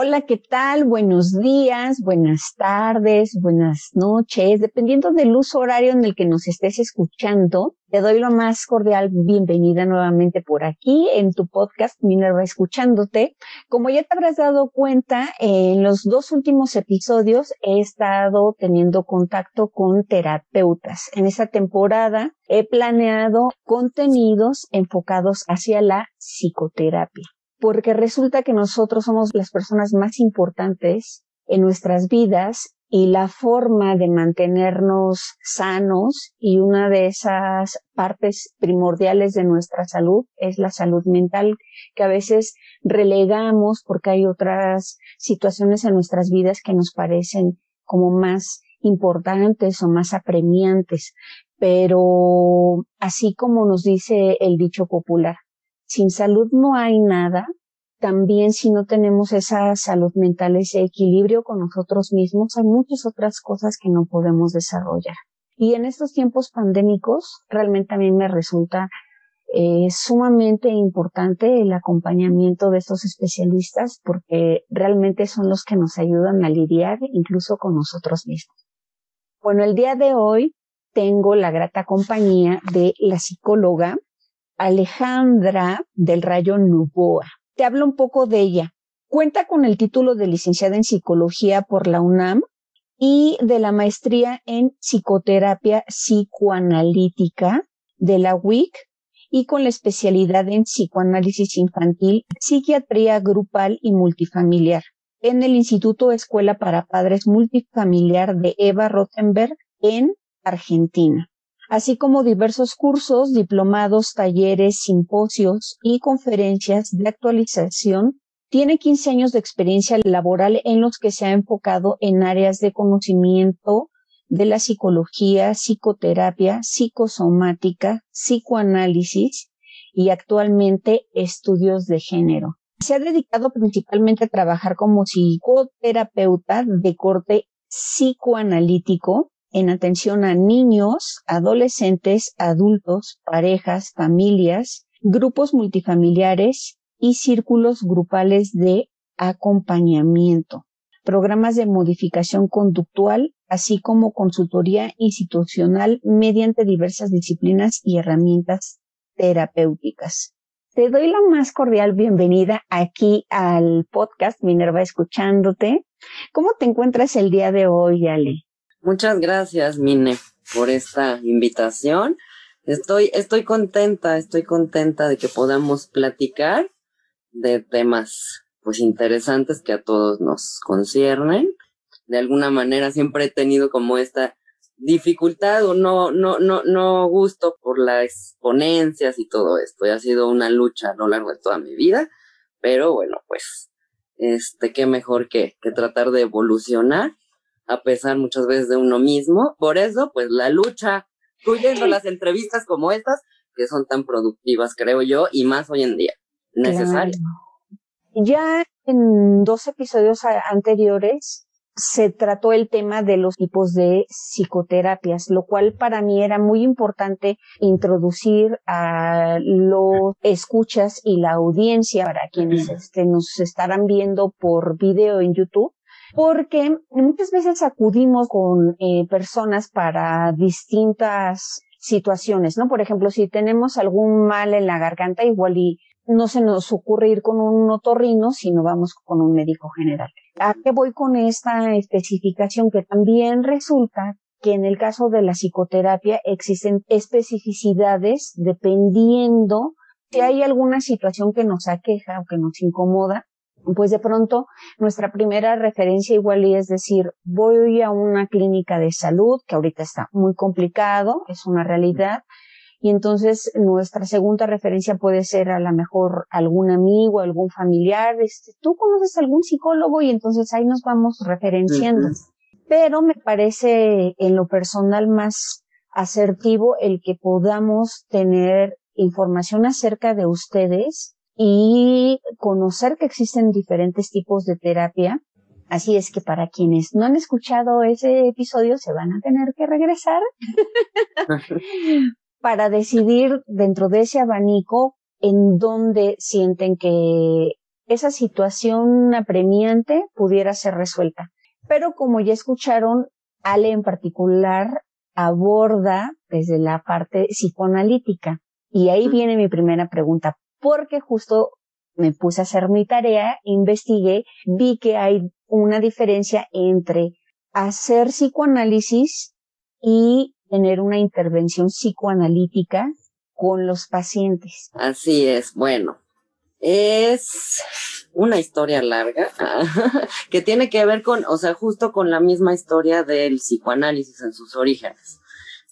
Hola, ¿qué tal? Buenos días, buenas tardes, buenas noches, dependiendo del uso horario en el que nos estés escuchando. Te doy la más cordial bienvenida nuevamente por aquí en tu podcast Minerva Escuchándote. Como ya te habrás dado cuenta, en los dos últimos episodios he estado teniendo contacto con terapeutas. En esta temporada he planeado contenidos enfocados hacia la psicoterapia porque resulta que nosotros somos las personas más importantes en nuestras vidas y la forma de mantenernos sanos y una de esas partes primordiales de nuestra salud es la salud mental que a veces relegamos porque hay otras situaciones en nuestras vidas que nos parecen como más importantes o más apremiantes. Pero así como nos dice el dicho popular, sin salud no hay nada. También si no tenemos esa salud mental, ese equilibrio con nosotros mismos, hay muchas otras cosas que no podemos desarrollar. Y en estos tiempos pandémicos, realmente a mí me resulta eh, sumamente importante el acompañamiento de estos especialistas porque realmente son los que nos ayudan a lidiar incluso con nosotros mismos. Bueno, el día de hoy tengo la grata compañía de la psicóloga Alejandra del Rayo Nuboa. Te hablo un poco de ella. Cuenta con el título de licenciada en psicología por la UNAM y de la maestría en psicoterapia psicoanalítica de la WIC y con la especialidad en psicoanálisis infantil, psiquiatría grupal y multifamiliar en el Instituto Escuela para Padres Multifamiliar de Eva Rothenberg en Argentina así como diversos cursos, diplomados, talleres, simposios y conferencias de actualización. Tiene 15 años de experiencia laboral en los que se ha enfocado en áreas de conocimiento de la psicología, psicoterapia, psicosomática, psicoanálisis y actualmente estudios de género. Se ha dedicado principalmente a trabajar como psicoterapeuta de corte psicoanalítico en atención a niños, adolescentes, adultos, parejas, familias, grupos multifamiliares y círculos grupales de acompañamiento, programas de modificación conductual, así como consultoría institucional mediante diversas disciplinas y herramientas terapéuticas. Te doy la más cordial bienvenida aquí al podcast Minerva Escuchándote. ¿Cómo te encuentras el día de hoy, Ale? Muchas gracias, Mine, por esta invitación. Estoy, estoy contenta, estoy contenta de que podamos platicar de temas pues interesantes que a todos nos conciernen. De alguna manera siempre he tenido como esta dificultad o no, no, no, no gusto por las exponencias y todo esto. Y ha sido una lucha a lo largo de toda mi vida. Pero bueno, pues, este, qué mejor que, que tratar de evolucionar a pesar muchas veces de uno mismo. Por eso, pues la lucha, incluyendo las entrevistas como estas, que son tan productivas, creo yo, y más hoy en día, necesarias. Ya en dos episodios anteriores se trató el tema de los tipos de psicoterapias, lo cual para mí era muy importante introducir a los escuchas y la audiencia para quienes este, nos estarán viendo por video en YouTube porque muchas veces acudimos con eh, personas para distintas situaciones, ¿no? Por ejemplo, si tenemos algún mal en la garganta, igual y no se nos ocurre ir con un otorrino, sino vamos con un médico general. ¿A qué voy con esta especificación? Que también resulta que en el caso de la psicoterapia existen especificidades dependiendo si hay alguna situación que nos aqueja o que nos incomoda pues de pronto nuestra primera referencia igual es decir, voy a una clínica de salud, que ahorita está muy complicado, es una realidad, y entonces nuestra segunda referencia puede ser a lo mejor algún amigo, algún familiar, este, tú conoces algún psicólogo y entonces ahí nos vamos referenciando. Pero me parece en lo personal más asertivo el que podamos tener información acerca de ustedes y conocer que existen diferentes tipos de terapia. Así es que para quienes no han escuchado ese episodio se van a tener que regresar para decidir dentro de ese abanico en dónde sienten que esa situación apremiante pudiera ser resuelta. Pero como ya escucharon, Ale en particular aborda desde la parte psicoanalítica. Y ahí viene mi primera pregunta, porque justo me puse a hacer mi tarea, investigué, vi que hay una diferencia entre hacer psicoanálisis y tener una intervención psicoanalítica con los pacientes. Así es, bueno, es una historia larga que tiene que ver con, o sea, justo con la misma historia del psicoanálisis en sus orígenes.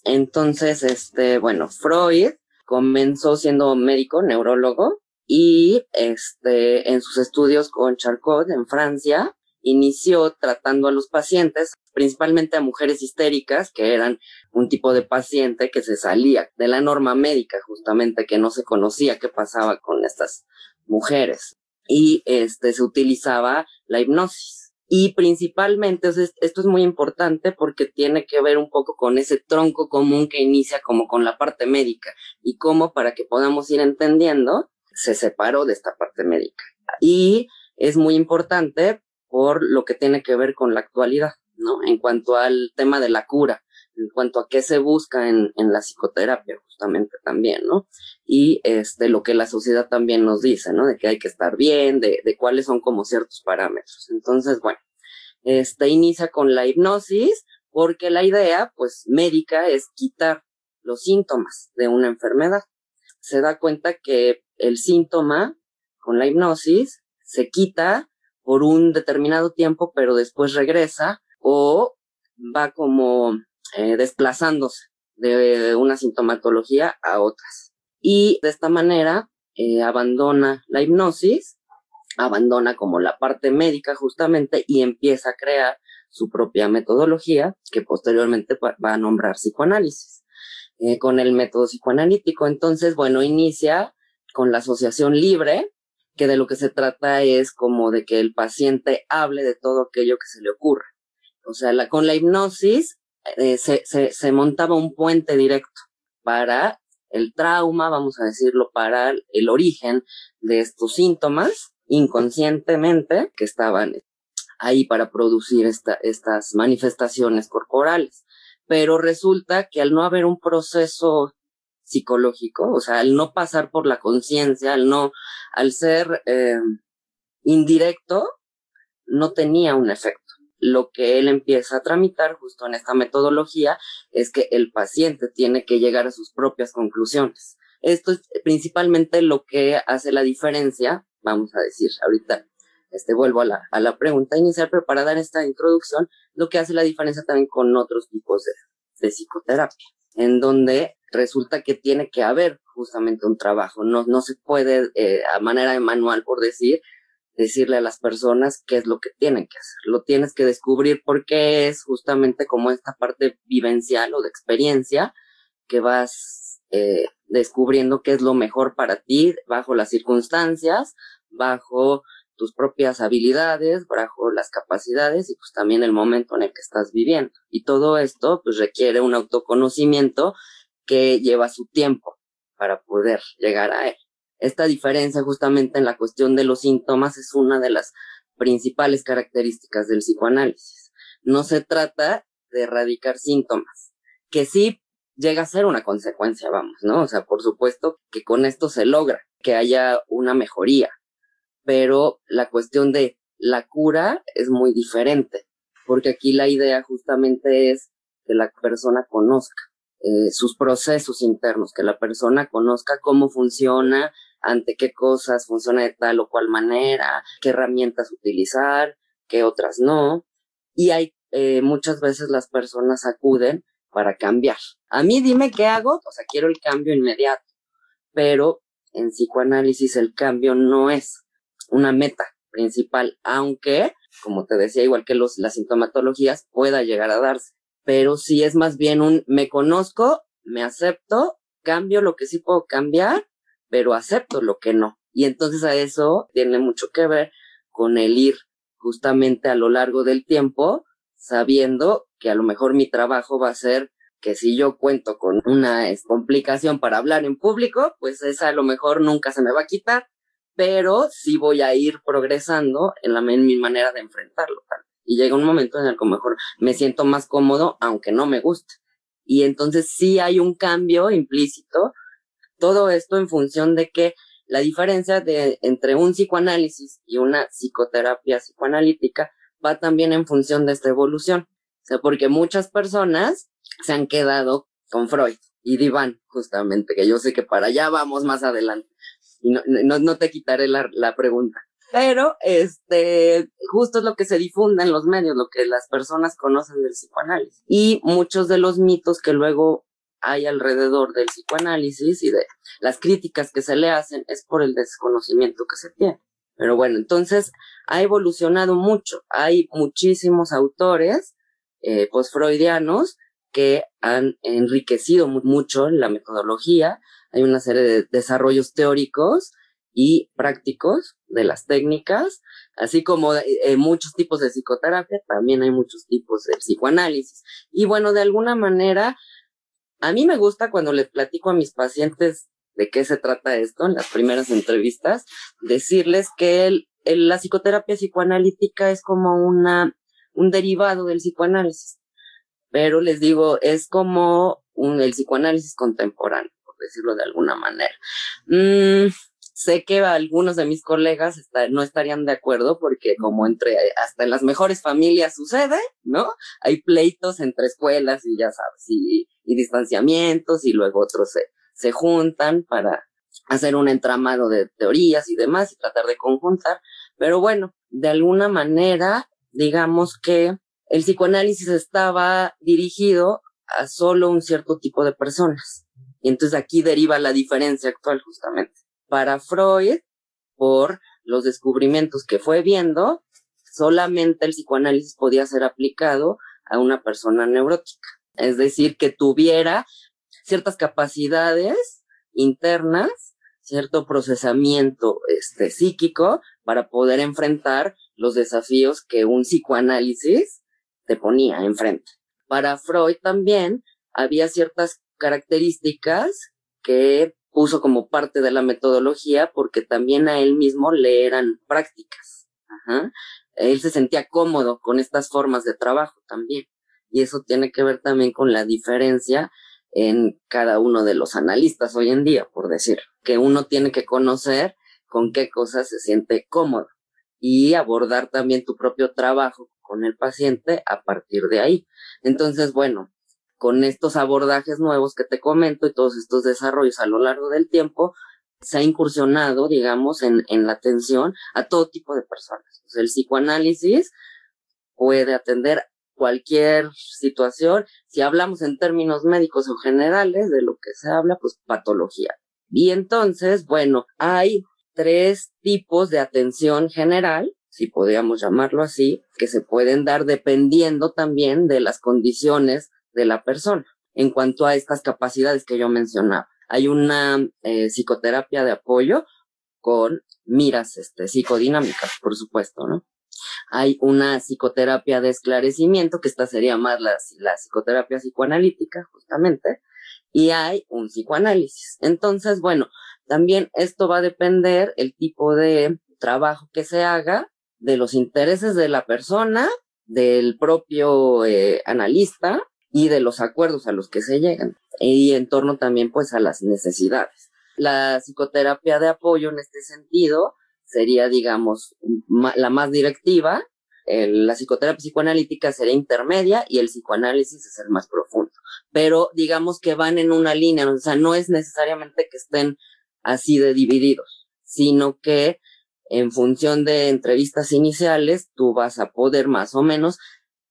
Entonces, este, bueno, Freud comenzó siendo médico, neurólogo, y este, en sus estudios con Charcot en Francia, inició tratando a los pacientes, principalmente a mujeres histéricas, que eran un tipo de paciente que se salía de la norma médica, justamente que no se conocía qué pasaba con estas mujeres. Y este se utilizaba la hipnosis. Y principalmente, esto es muy importante porque tiene que ver un poco con ese tronco común que inicia como con la parte médica y cómo para que podamos ir entendiendo se separó de esta parte médica. Y es muy importante por lo que tiene que ver con la actualidad, ¿no? En cuanto al tema de la cura, en cuanto a qué se busca en, en la psicoterapia, justamente también, ¿no? Y este, lo que la sociedad también nos dice, ¿no? De que hay que estar bien, de, de cuáles son como ciertos parámetros. Entonces, bueno, este inicia con la hipnosis, porque la idea, pues, médica es quitar los síntomas de una enfermedad. Se da cuenta que el síntoma con la hipnosis se quita por un determinado tiempo, pero después regresa o va como eh, desplazándose de una sintomatología a otras. Y de esta manera eh, abandona la hipnosis, abandona como la parte médica justamente y empieza a crear su propia metodología que posteriormente va a nombrar psicoanálisis. Eh, con el método psicoanalítico. Entonces, bueno, inicia con la asociación libre, que de lo que se trata es como de que el paciente hable de todo aquello que se le ocurre. O sea, con la hipnosis eh, se, se, montaba un puente directo para el trauma, vamos a decirlo, para el origen de estos síntomas inconscientemente que estaban ahí para producir esta, estas manifestaciones corporales. Pero resulta que al no haber un proceso psicológico, o sea, al no pasar por la conciencia, al no, al ser eh, indirecto, no tenía un efecto. Lo que él empieza a tramitar justo en esta metodología es que el paciente tiene que llegar a sus propias conclusiones. Esto es principalmente lo que hace la diferencia, vamos a decir, ahorita este, vuelvo a la, a la pregunta inicial, pero para dar esta introducción, lo que hace la diferencia también con otros tipos de, de psicoterapia, en donde resulta que tiene que haber justamente un trabajo. No, no se puede, eh, a manera de manual, por decir, decirle a las personas qué es lo que tienen que hacer. Lo tienes que descubrir porque es justamente como esta parte vivencial o de experiencia que vas eh, descubriendo qué es lo mejor para ti bajo las circunstancias, bajo tus propias habilidades, bajo las capacidades y pues también el momento en el que estás viviendo. Y todo esto pues requiere un autoconocimiento que lleva su tiempo para poder llegar a él. Esta diferencia justamente en la cuestión de los síntomas es una de las principales características del psicoanálisis. No se trata de erradicar síntomas, que sí llega a ser una consecuencia, vamos, ¿no? O sea, por supuesto que con esto se logra que haya una mejoría, pero la cuestión de la cura es muy diferente, porque aquí la idea justamente es que la persona conozca eh, sus procesos internos, que la persona conozca cómo funciona, ante qué cosas funciona de tal o cual manera, qué herramientas utilizar, qué otras no. Y hay eh, muchas veces las personas acuden para cambiar. A mí dime qué hago, o sea, quiero el cambio inmediato, pero en psicoanálisis el cambio no es una meta principal, aunque, como te decía, igual que los, las sintomatologías, pueda llegar a darse pero sí es más bien un me conozco, me acepto, cambio lo que sí puedo cambiar, pero acepto lo que no. Y entonces a eso tiene mucho que ver con el ir justamente a lo largo del tiempo, sabiendo que a lo mejor mi trabajo va a ser que si yo cuento con una complicación para hablar en público, pues esa a lo mejor nunca se me va a quitar, pero sí voy a ir progresando en, la, en mi manera de enfrentarlo. Y llega un momento en el que a lo mejor me siento más cómodo, aunque no me guste. Y entonces sí hay un cambio implícito. Todo esto en función de que la diferencia de, entre un psicoanálisis y una psicoterapia psicoanalítica va también en función de esta evolución. O sea, porque muchas personas se han quedado con Freud y Divan, justamente, que yo sé que para allá vamos más adelante. Y no, no, te quitaré la pregunta. Pero, este, justo es lo que se difunde en los medios, lo que las personas conocen del psicoanálisis. Y muchos de los mitos que luego hay alrededor del psicoanálisis y de las críticas que se le hacen es por el desconocimiento que se tiene. Pero bueno, entonces ha evolucionado mucho. Hay muchísimos autores eh, que han enriquecido mucho la metodología. Hay una serie de desarrollos teóricos y prácticos de las técnicas, así como eh, muchos tipos de psicoterapia, también hay muchos tipos de psicoanálisis. Y bueno, de alguna manera, a mí me gusta cuando les platico a mis pacientes de qué se trata esto en las primeras entrevistas, decirles que la psicoterapia psicoanalítica es como una, un derivado del psicoanálisis, pero les digo, es como un, el psicoanálisis contemporáneo, por decirlo de alguna manera. Mm, sé que algunos de mis colegas no estarían de acuerdo porque como entre hasta en las mejores familias sucede, ¿no? Hay pleitos entre escuelas y ya sabes, y, y distanciamientos y luego otros se, se juntan para hacer un entramado de teorías y demás y tratar de conjuntar. Pero bueno, de alguna manera, digamos que el psicoanálisis estaba dirigido a solo un cierto tipo de personas. Y entonces aquí deriva la diferencia actual justamente. Para Freud, por los descubrimientos que fue viendo, solamente el psicoanálisis podía ser aplicado a una persona neurótica. Es decir, que tuviera ciertas capacidades internas, cierto procesamiento este, psíquico para poder enfrentar los desafíos que un psicoanálisis te ponía enfrente. Para Freud también había ciertas características que puso como parte de la metodología porque también a él mismo le eran prácticas. Él se sentía cómodo con estas formas de trabajo también. Y eso tiene que ver también con la diferencia en cada uno de los analistas hoy en día, por decir, que uno tiene que conocer con qué cosas se siente cómodo y abordar también tu propio trabajo con el paciente a partir de ahí. Entonces, bueno, con estos abordajes nuevos que te comento y todos estos desarrollos a lo largo del tiempo, se ha incursionado, digamos, en, en la atención a todo tipo de personas. el psicoanálisis puede atender cualquier situación. Si hablamos en términos médicos o generales, de lo que se habla, pues patología. Y entonces, bueno, hay tres tipos de atención general, si podríamos llamarlo así, que se pueden dar dependiendo también de las condiciones de la persona en cuanto a estas capacidades que yo mencionaba. Hay una eh, psicoterapia de apoyo con miras este, psicodinámicas, por supuesto, ¿no? Hay una psicoterapia de esclarecimiento, que esta sería más la, la psicoterapia psicoanalítica, justamente, y hay un psicoanálisis. Entonces, bueno, también esto va a depender el tipo de trabajo que se haga, de los intereses de la persona, del propio eh, analista y de los acuerdos a los que se llegan y en torno también pues a las necesidades. La psicoterapia de apoyo en este sentido sería, digamos, la más directiva, la psicoterapia psicoanalítica sería intermedia y el psicoanálisis es el más profundo. Pero digamos que van en una línea, o sea, no es necesariamente que estén así de divididos, sino que en función de entrevistas iniciales, tú vas a poder más o menos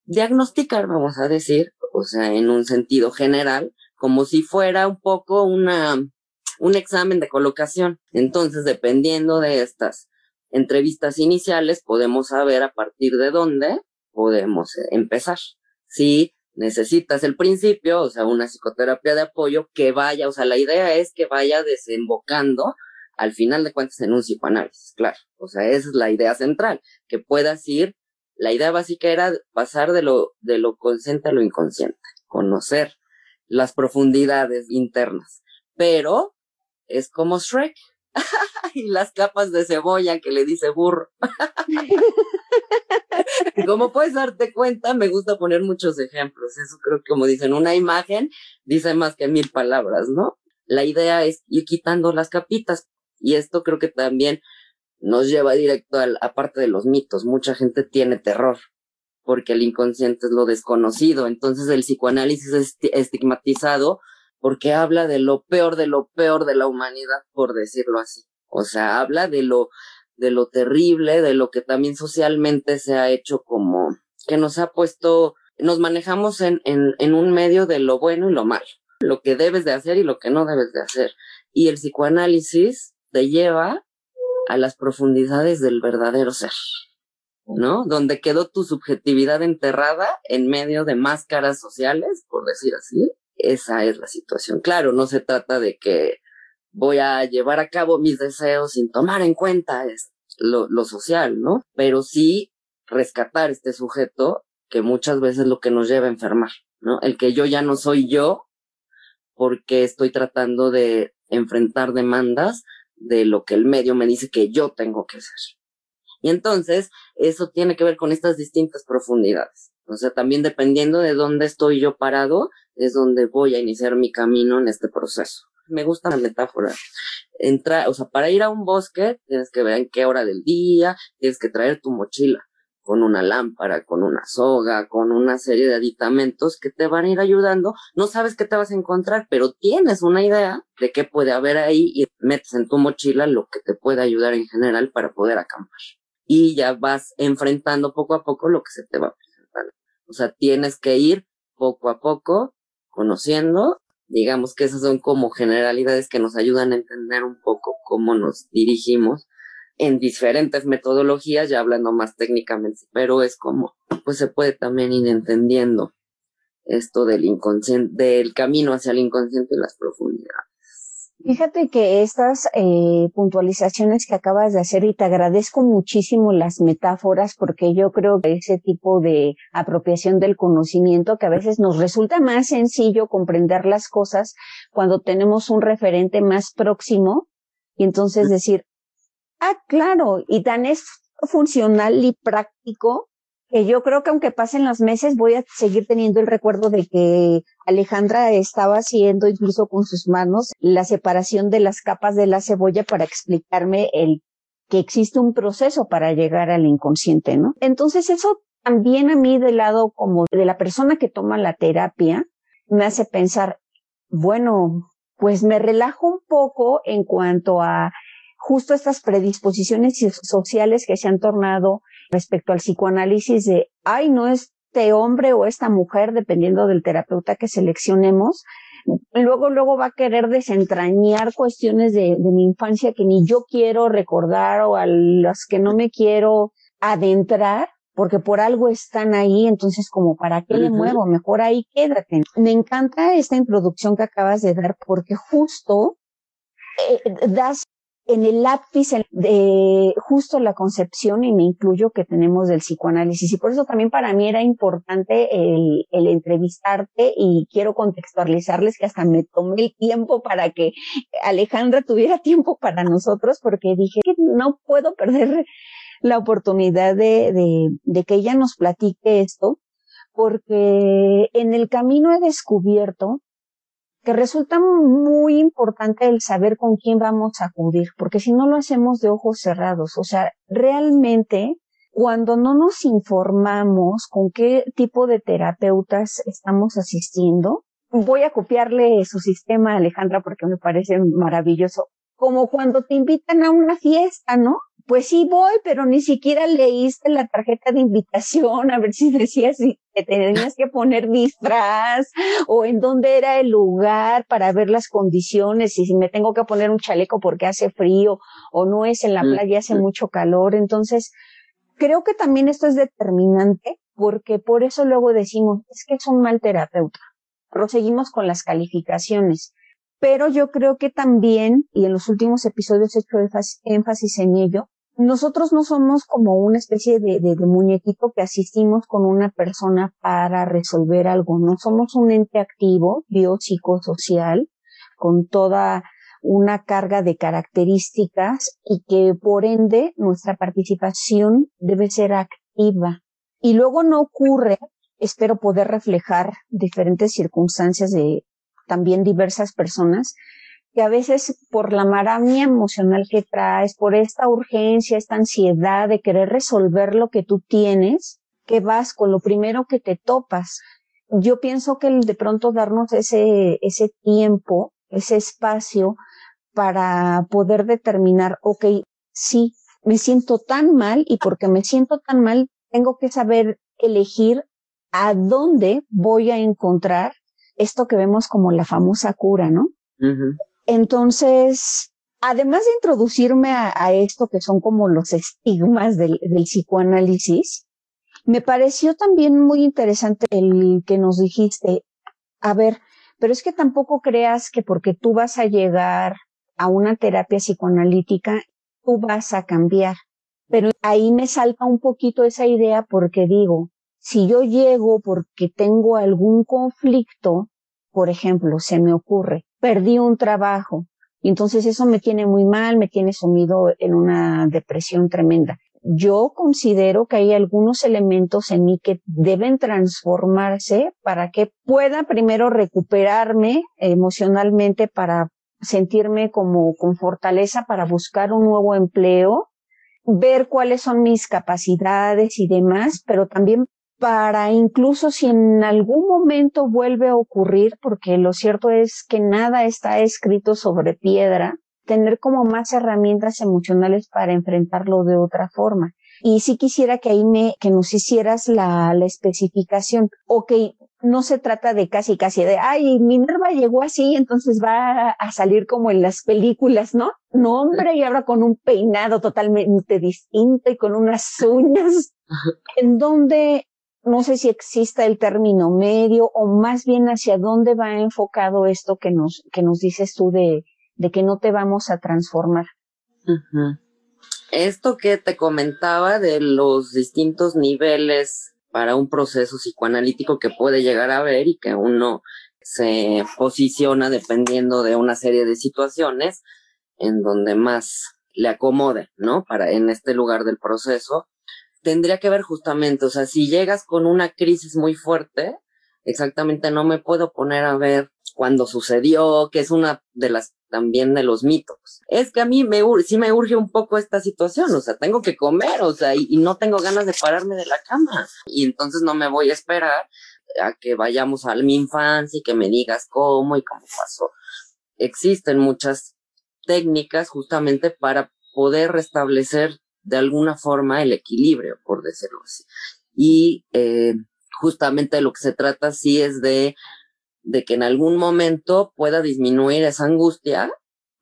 diagnosticar, vamos a decir, o sea, en un sentido general, como si fuera un poco una, un examen de colocación. Entonces, dependiendo de estas entrevistas iniciales, podemos saber a partir de dónde podemos eh, empezar. Si necesitas el principio, o sea, una psicoterapia de apoyo que vaya, o sea, la idea es que vaya desembocando al final de cuentas en un psicoanálisis, claro. O sea, esa es la idea central, que puedas ir, la idea básica era pasar de lo, de lo consciente a lo inconsciente, conocer las profundidades internas. Pero es como Shrek. y las capas de cebolla que le dice burro. como puedes darte cuenta, me gusta poner muchos ejemplos. Eso creo que como dicen, una imagen dice más que mil palabras, ¿no? La idea es ir quitando las capitas. Y esto creo que también nos lleva directo a, a parte de los mitos. Mucha gente tiene terror porque el inconsciente es lo desconocido. Entonces el psicoanálisis es estigmatizado porque habla de lo peor de lo peor de la humanidad, por decirlo así. O sea, habla de lo, de lo terrible, de lo que también socialmente se ha hecho como, que nos ha puesto, nos manejamos en, en, en un medio de lo bueno y lo malo, lo que debes de hacer y lo que no debes de hacer. Y el psicoanálisis te lleva a las profundidades del verdadero ser, ¿no? Donde quedó tu subjetividad enterrada en medio de máscaras sociales, por decir así. Esa es la situación. Claro, no se trata de que voy a llevar a cabo mis deseos sin tomar en cuenta lo, social, ¿no? Pero sí rescatar este sujeto que muchas veces es lo que nos lleva a enfermar, ¿no? El que yo ya no soy yo porque estoy tratando de enfrentar demandas de lo que el medio me dice que yo tengo que ser. Y entonces, eso tiene que ver con estas distintas profundidades. O sea, también dependiendo de dónde estoy yo parado, es donde voy a iniciar mi camino en este proceso me gusta la metáfora. Entra, o sea, para ir a un bosque tienes que ver en qué hora del día, tienes que traer tu mochila con una lámpara, con una soga, con una serie de aditamentos que te van a ir ayudando. No sabes qué te vas a encontrar, pero tienes una idea de qué puede haber ahí y metes en tu mochila lo que te puede ayudar en general para poder acampar. Y ya vas enfrentando poco a poco lo que se te va presentando. O sea, tienes que ir poco a poco conociendo Digamos que esas son como generalidades que nos ayudan a entender un poco cómo nos dirigimos en diferentes metodologías, ya hablando más técnicamente, pero es como, pues se puede también ir entendiendo esto del inconsciente, del camino hacia el inconsciente y las profundidades. Fíjate que estas eh, puntualizaciones que acabas de hacer y te agradezco muchísimo las metáforas porque yo creo que ese tipo de apropiación del conocimiento que a veces nos resulta más sencillo comprender las cosas cuando tenemos un referente más próximo y entonces decir, ah, claro, y tan es funcional y práctico que yo creo que aunque pasen los meses voy a seguir teniendo el recuerdo de que Alejandra estaba haciendo incluso con sus manos la separación de las capas de la cebolla para explicarme el que existe un proceso para llegar al inconsciente, ¿no? Entonces eso también a mí del lado como de la persona que toma la terapia me hace pensar, bueno, pues me relajo un poco en cuanto a justo estas predisposiciones sociales que se han tornado respecto al psicoanálisis de, ay, no este hombre o esta mujer, dependiendo del terapeuta que seleccionemos, luego, luego va a querer desentrañar cuestiones de, de mi infancia que ni yo quiero recordar o a las que no me quiero adentrar porque por algo están ahí, entonces como para qué le muevo, mejor ahí quédate. Me encanta esta introducción que acabas de dar porque justo eh, das en el lápiz de justo la concepción, y me incluyo, que tenemos del psicoanálisis. Y por eso también para mí era importante el, el entrevistarte y quiero contextualizarles que hasta me tomé el tiempo para que Alejandra tuviera tiempo para nosotros, porque dije que no puedo perder la oportunidad de, de, de que ella nos platique esto, porque en el camino he descubierto que resulta muy importante el saber con quién vamos a acudir, porque si no lo hacemos de ojos cerrados, o sea, realmente cuando no nos informamos con qué tipo de terapeutas estamos asistiendo, voy a copiarle su sistema a Alejandra porque me parece maravilloso. Como cuando te invitan a una fiesta, ¿no? Pues sí voy, pero ni siquiera leíste la tarjeta de invitación a ver si decías si te tenías que poner disfraz o en dónde era el lugar para ver las condiciones y si me tengo que poner un chaleco porque hace frío o no es en la mm, playa, hace mucho calor. Entonces, creo que también esto es determinante porque por eso luego decimos, es que es un mal terapeuta. Proseguimos con las calificaciones pero yo creo que también, y en los últimos episodios he hecho énfasis en ello, nosotros no somos como una especie de, muñequito que asistimos con una persona para resolver algo, no somos un ente activo, biopsicosocial, con toda una carga de características y que por ende nuestra participación debe ser activa. Y luego no ocurre, espero poder reflejar diferentes circunstancias de también diversas personas, que a veces por la maramia emocional que traes, por esta urgencia, esta ansiedad de querer resolver lo que tú tienes, que vas con lo primero que te topas. Yo pienso que el de pronto darnos ese, ese tiempo, ese espacio para poder determinar, ok, sí, me siento tan mal y porque me siento tan mal, tengo que saber elegir a dónde voy a encontrar esto que vemos como la famosa cura, ¿no? Entonces, además de introducirme a, esto que son como los estigmas del, del psicoanálisis, me pareció también muy interesante el que nos dijiste, a ver, pero es que tampoco creas que porque tú vas a llegar a una terapia psicoanalítica, tú vas a cambiar. Pero ahí me salta un poquito esa idea porque digo, si yo llego porque tengo algún conflicto, por ejemplo, se me ocurre, perdí un trabajo, y entonces eso me tiene muy mal, me tiene sumido en una depresión tremenda. Yo considero que hay algunos elementos en mí que deben transformarse para que pueda primero recuperarme emocionalmente para sentirme como con fortaleza para buscar un nuevo empleo, ver cuáles son mis capacidades y demás, pero también para incluso si en algún momento vuelve a ocurrir, porque lo cierto es que nada está escrito sobre piedra, tener como más herramientas emocionales para enfrentarlo de otra forma. Y sí quisiera que ahí me, que nos hicieras la, la especificación. Ok, no se trata de casi casi de, ay, Minerva llegó así, entonces va a salir como en las películas, ¿no? No, hombre, y ahora con un peinado totalmente distinto y con unas uñas, en donde no sé si exista el término medio o más bien hacia dónde va enfocado esto que nos, que nos dices tú de, de que no te vamos a transformar. Esto que te comentaba de los distintos niveles para un proceso psicoanalítico que puede llegar a ver y que uno se posiciona dependiendo de una serie de situaciones en donde más le acomode, ¿no? Para en este lugar del proceso tendría que ver justamente, o sea, si llegas con una crisis muy fuerte, exactamente no me puedo poner a ver cuándo sucedió, que es una de las también de los mitos. Es que a mí me sí me urge un poco esta situación, o sea, tengo que comer, o sea, y, y no tengo ganas de pararme de la cama. Y entonces no me voy a esperar a que vayamos a mi infancia y que me digas cómo y cómo pasó. Existen muchas técnicas justamente para poder restablecer de alguna forma el equilibrio, por decirlo así. Y eh, justamente lo que se trata sí es de, de que en algún momento pueda disminuir esa angustia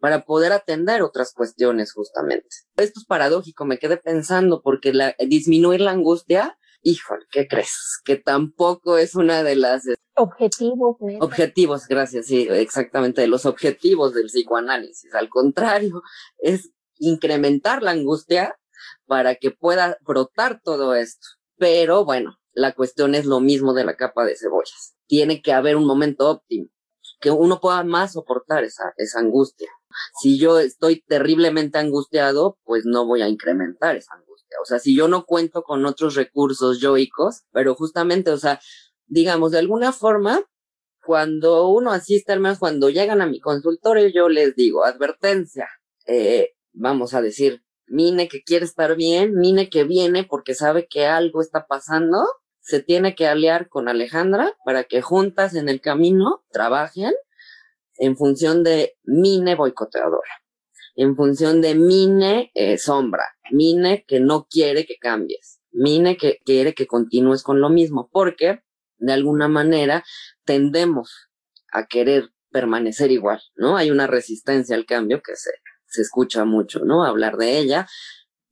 para poder atender otras cuestiones justamente. Esto es paradójico, me quedé pensando porque la, disminuir la angustia, híjole, ¿qué crees? Que tampoco es una de las objetivos. Objetivos, gracias, sí, exactamente, de los objetivos del psicoanálisis. Al contrario, es incrementar la angustia para que pueda brotar todo esto. Pero bueno, la cuestión es lo mismo de la capa de cebollas. Tiene que haber un momento óptimo, que uno pueda más soportar esa, esa angustia. Si yo estoy terriblemente angustiado, pues no voy a incrementar esa angustia. O sea, si yo no cuento con otros recursos yoicos, pero justamente, o sea, digamos, de alguna forma, cuando uno asiste, al menos cuando llegan a mi consultorio, yo les digo, advertencia, eh, vamos a decir, Mine que quiere estar bien, Mine que viene porque sabe que algo está pasando, se tiene que aliar con Alejandra para que juntas en el camino trabajen en función de Mine boicoteadora, en función de Mine eh, sombra, Mine que no quiere que cambies, Mine que quiere que continúes con lo mismo, porque de alguna manera tendemos a querer permanecer igual, ¿no? Hay una resistencia al cambio que se se escucha mucho, ¿no? Hablar de ella.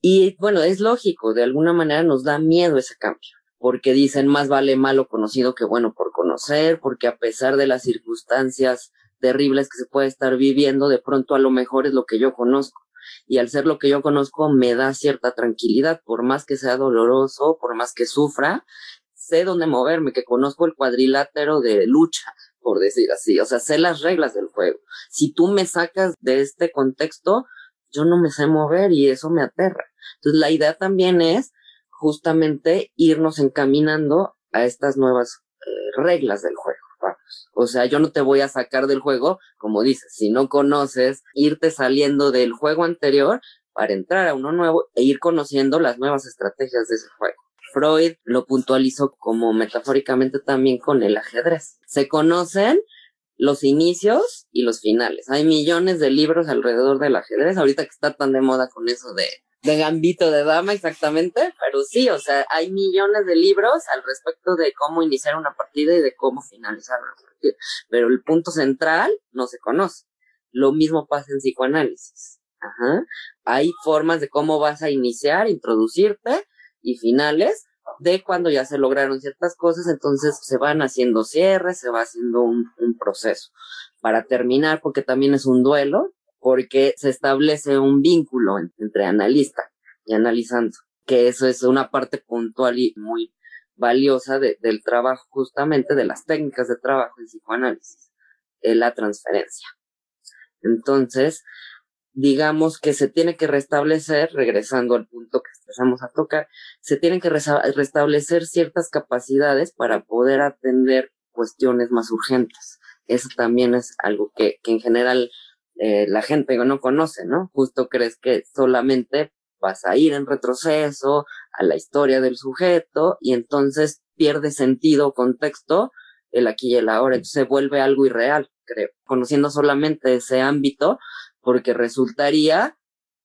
Y bueno, es lógico, de alguna manera nos da miedo ese cambio, porque dicen más vale malo conocido que bueno por conocer, porque a pesar de las circunstancias terribles que se puede estar viviendo, de pronto a lo mejor es lo que yo conozco. Y al ser lo que yo conozco me da cierta tranquilidad, por más que sea doloroso, por más que sufra, sé dónde moverme, que conozco el cuadrilátero de lucha, por decir así, o sea, sé las reglas del juego. Si tú me sacas de este contexto, yo no me sé mover y eso me aterra. Entonces la idea también es justamente irnos encaminando a estas nuevas eh, reglas del juego. O sea, yo no te voy a sacar del juego, como dices, si no conoces, irte saliendo del juego anterior para entrar a uno nuevo e ir conociendo las nuevas estrategias de ese juego. Freud lo puntualizó como metafóricamente también con el ajedrez. Se conocen los inicios y los finales. Hay millones de libros alrededor del ajedrez, ahorita que está tan de moda con eso de, gambito de dama exactamente, pero sí, o sea, hay millones de libros al respecto de cómo iniciar una partida y de cómo finalizar una partida, pero el punto central no se conoce. Lo mismo pasa en psicoanálisis. Ajá. Hay formas de cómo vas a iniciar, introducirte y finales de cuando ya se lograron ciertas cosas, entonces se van haciendo cierres, se va haciendo un, un proceso para terminar, porque también es un duelo, porque se establece un vínculo entre analista y analizando, que eso es una parte puntual y muy valiosa de, del trabajo, justamente de las técnicas de trabajo en psicoanálisis, la transferencia. Entonces, digamos que se tiene que restablecer, regresando al punto que empezamos a tocar, se tienen que restablecer ciertas capacidades para poder atender cuestiones más urgentes. Eso también es algo que, que en general eh, la gente no conoce, ¿no? Justo crees que solamente vas a ir en retroceso a la historia del sujeto y entonces pierde sentido, contexto, el aquí y el ahora, entonces se vuelve algo irreal, creo. Conociendo solamente ese ámbito, porque resultaría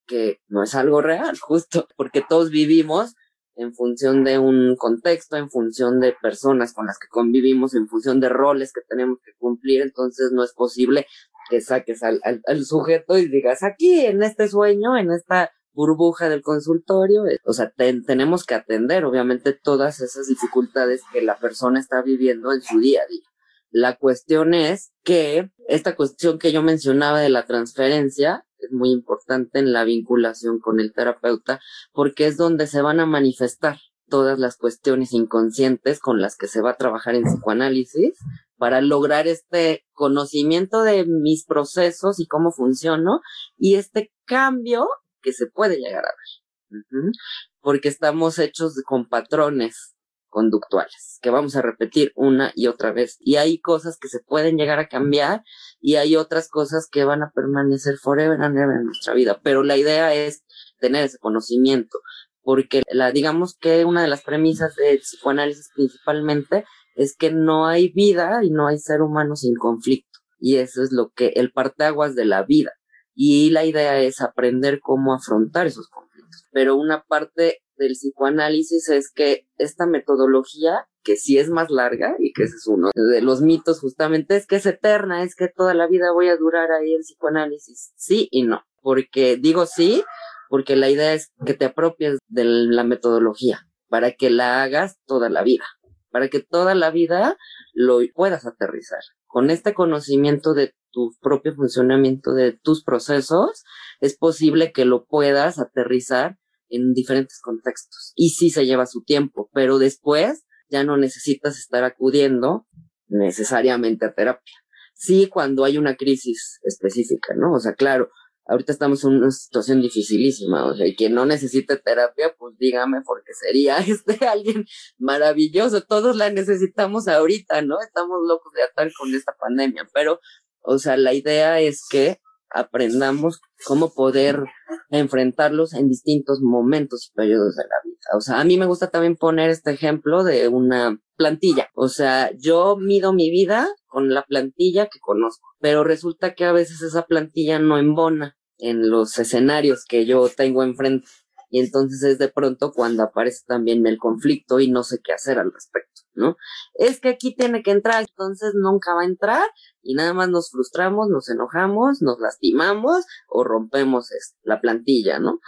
que no es algo real, justo porque todos vivimos en función de un contexto, en función de personas con las que convivimos, en función de roles que tenemos que cumplir, entonces no es posible que saques al, al, sujeto y digas aquí en este sueño, en esta burbuja del consultorio, eh, o sea, tenemos que atender obviamente todas esas dificultades que la persona está viviendo en su día a día. La cuestión es que esta cuestión que yo mencionaba de la transferencia es muy importante en la vinculación con el terapeuta porque es donde se van a manifestar todas las cuestiones inconscientes con las que se va a trabajar en psicoanálisis para lograr este conocimiento de mis procesos y cómo funciono y este cambio que se puede llegar a ver. Porque estamos hechos con patrones conductuales que vamos a repetir una y otra vez. Y hay cosas que se pueden llegar a cambiar y hay otras cosas que van a permanecer forever and ever en nuestra vida. Pero la idea es tener ese conocimiento, porque la, digamos que una de las premisas del psicoanálisis principalmente es que no hay vida y no hay ser humano sin conflicto. Y eso es lo que el parteaguas de la vida. Y la idea es aprender cómo afrontar esos conflictos. Pero una parte del psicoanálisis es que esta metodología, que sí es más larga y que ese es uno de los mitos justamente, es que es eterna, es que toda la vida voy a durar ahí en psicoanálisis. Sí y no, porque digo sí, porque la idea es que te apropies de la metodología para que la hagas toda la vida, para que toda la vida lo puedas aterrizar. Con este conocimiento de tu propio funcionamiento, de tus procesos, es posible que lo puedas aterrizar en diferentes contextos. Y sí se lleva su tiempo, pero después ya no necesitas estar acudiendo necesariamente a terapia. Sí, cuando hay una crisis específica, ¿no? O sea, claro, ahorita estamos en una situación dificilísima, o sea, y quien no necesite terapia, pues dígame, porque sería este alguien maravilloso. Todos la necesitamos ahorita, ¿no? Estamos locos de atar con esta pandemia, pero, o sea, la idea es que aprendamos cómo poder enfrentarlos en distintos momentos y periodos de la vida. O sea, a mí me gusta también poner este ejemplo de una plantilla. O sea, yo mido mi vida con la plantilla que conozco, pero resulta que a veces esa plantilla no embona en los escenarios que yo tengo enfrente. Y entonces es de pronto cuando aparece también el conflicto y no sé qué hacer al respecto, ¿no? Es que aquí tiene que entrar, entonces nunca va a entrar y nada más nos frustramos, nos enojamos, nos lastimamos o rompemos la plantilla, ¿no?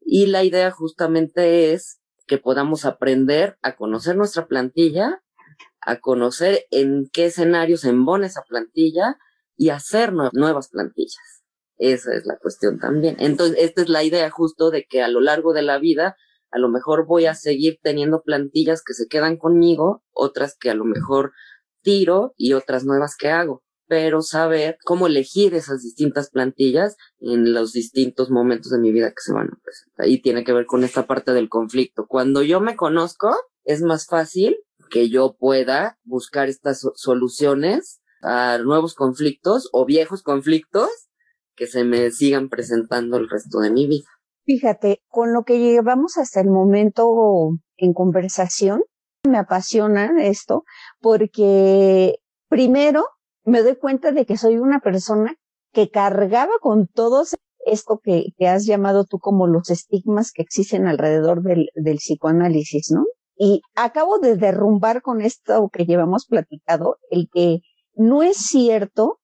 Y la idea justamente es que podamos aprender a conocer nuestra plantilla, a conocer en qué escenarios embona esa plantilla y hacer nuevas plantillas. Esa es la cuestión también. Entonces, esta es la idea justo de que a lo largo de la vida, a lo mejor voy a seguir teniendo plantillas que se quedan conmigo, otras que a lo mejor retiro y otras nuevas que hago pero saber cómo elegir esas distintas plantillas en los distintos momentos de mi vida que se van a presentar. Y tiene que ver con esta parte del conflicto. Cuando yo me conozco, es más fácil que yo pueda buscar estas soluciones a nuevos conflictos o viejos conflictos que se me sigan presentando el resto de mi vida. Fíjate, con lo que llevamos hasta el momento en conversación, me apasiona esto porque primero me doy cuenta de que soy una persona que cargaba con todo esto que, has llamado tú como los estigmas que existen alrededor del, del psicoanálisis, ¿no? Y acabo de derrumbar con esto que llevamos platicado, el que no es cierto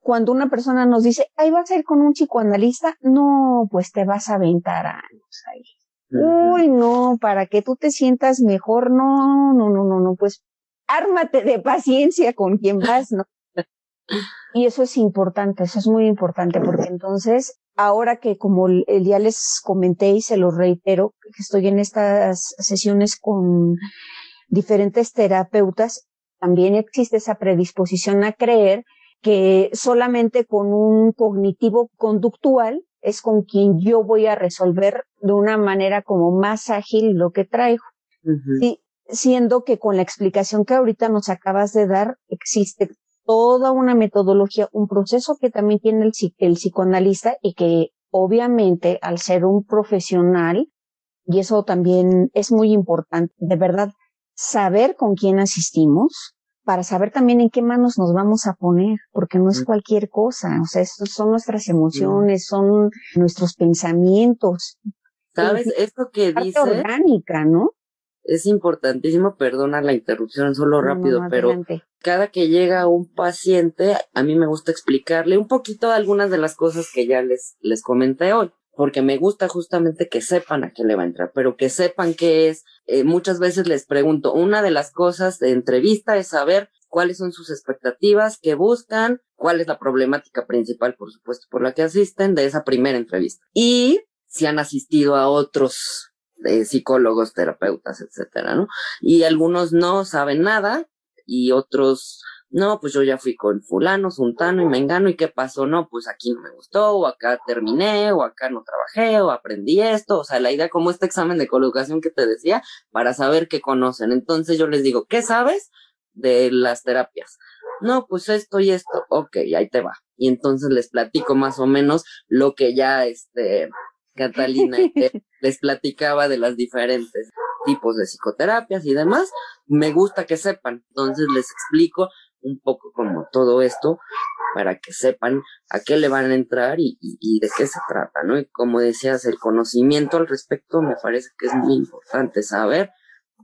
cuando una persona nos dice, ay, vas a ir con un psicoanalista, no, pues te vas a aventar años ahí. Uy, no, para que tú te sientas mejor, no, no, no, no, no, pues ármate de paciencia con quien vas, ¿no? Y eso es importante, eso es muy importante, porque entonces, ahora que como ya les comenté y se lo reitero, que estoy en estas sesiones con diferentes terapeutas, también existe esa predisposición a creer que solamente con un cognitivo conductual es con quien yo voy a resolver de una manera como más ágil lo que traigo. siendo que con la explicación que ahorita nos acabas de dar existe toda una metodología, un proceso que también tiene el, el psicoanalista y que obviamente al ser un profesional, y eso también es muy importante, de verdad, saber con quién asistimos, para saber también en qué manos nos vamos a poner, porque no es cualquier cosa, o sea, son nuestras emociones, son nuestros pensamientos. ¿Sabes? Esto que dice. orgánica, ¿no? Es importantísimo, perdona la interrupción, solo rápido, pero cada que llega un paciente, a mí me gusta explicarle un poquito algunas de las cosas que ya les, les comenté hoy, porque me gusta justamente que sepan a qué le va a entrar, pero que sepan qué es. Eh, muchas veces les pregunto, una de las cosas de entrevista es saber cuáles son sus expectativas, qué buscan, cuál es la problemática principal, por supuesto, por la que asisten de esa primera entrevista. Y si han asistido a otros eh, psicólogos, terapeutas, etcétera, ¿no? Y algunos no saben nada y otros, no, pues yo ya fui con fulano, suntano y mengano y qué pasó, no, pues aquí no me gustó, o acá terminé, o acá no trabajé, o aprendí esto, o sea, la idea como este examen de colocación que te decía, para saber qué conocen. Entonces yo les digo, ¿qué sabes de las terapias? No, pues esto y esto, ok, ahí te va. Y entonces les platico más o menos lo que ya, este, Catalina les platicaba de las diferentes tipos de psicoterapias y demás, me gusta que sepan. Entonces les explico un poco como todo esto para que sepan a qué le van a entrar y, de qué se trata, ¿no? Y como decías, el conocimiento al respecto me parece que es muy importante saber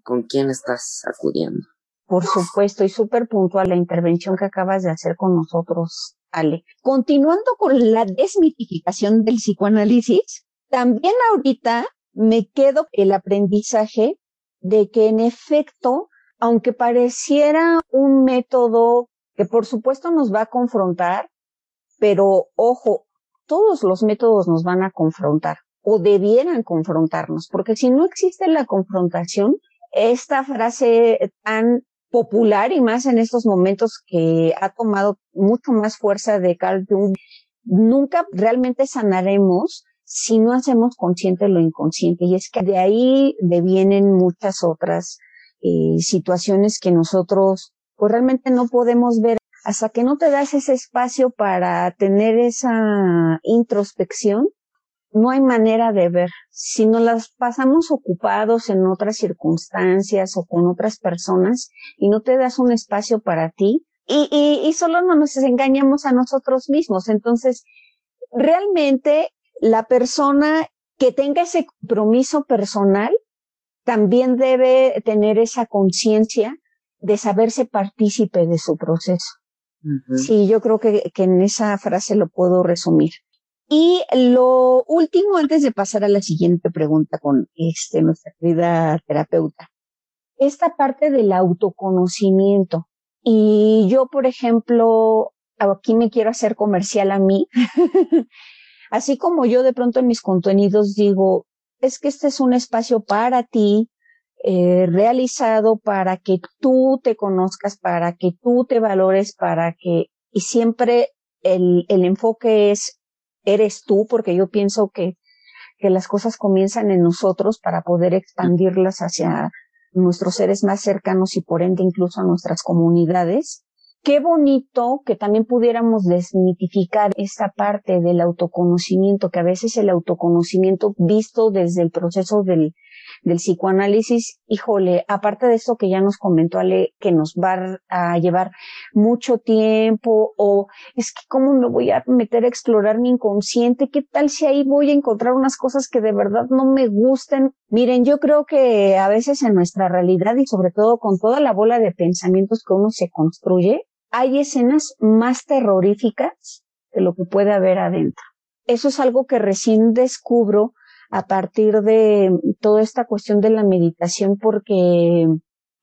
con quién estás acudiendo. Por supuesto, y súper puntual la intervención que acabas de hacer con nosotros, Ale. Continuando con la desmitificación del psicoanálisis, también ahorita me quedo el aprendizaje de que en efecto, aunque pareciera un método que por supuesto nos va a confrontar, pero ojo, todos los métodos nos van a confrontar o debieran confrontarnos, porque si no existe la confrontación, esta frase tan popular y más en estos momentos que ha tomado mucho más fuerza de Carl Jung, nunca realmente sanaremos si no hacemos consciente lo inconsciente. Y es que de ahí devienen muchas otras eh, situaciones que nosotros pues realmente no podemos ver hasta que no te das ese espacio para tener esa introspección, no hay manera de ver. Si nos las pasamos ocupados en otras circunstancias o con otras personas y no te das un espacio para ti, y, solo no nos engañamos a nosotros mismos. Entonces, realmente la persona que tenga ese compromiso personal también debe tener esa conciencia de saberse partícipe de su proceso. Sí, yo creo que, que, en esa frase lo puedo resumir. Y lo último, antes de pasar a la siguiente pregunta con este, nuestra querida terapeuta, esta parte del autoconocimiento. Y yo, por ejemplo, aquí me quiero hacer comercial a mí. Así como yo de pronto en mis contenidos digo, es que este es un espacio para ti, eh, realizado para que tú te conozcas, para que tú te valores, para que, y siempre el, el enfoque es, eres tú, porque yo pienso que, que las cosas comienzan en nosotros para poder expandirlas hacia nuestros seres más cercanos y por ende incluso a nuestras comunidades. Qué bonito que también pudiéramos desmitificar esta parte del autoconocimiento, que a veces el autoconocimiento visto desde el proceso del, del psicoanálisis, híjole, aparte de esto que ya nos comentó Ale, que nos va a llevar mucho tiempo, o es que cómo me voy a meter a explorar mi inconsciente, qué tal si ahí voy a encontrar unas cosas que de verdad no me gusten. Miren, yo creo que a veces en nuestra realidad y sobre todo con toda la bola de pensamientos que uno se construye, hay escenas más terroríficas de lo que puede haber adentro. Eso es algo que recién descubro a partir de toda esta cuestión de la meditación porque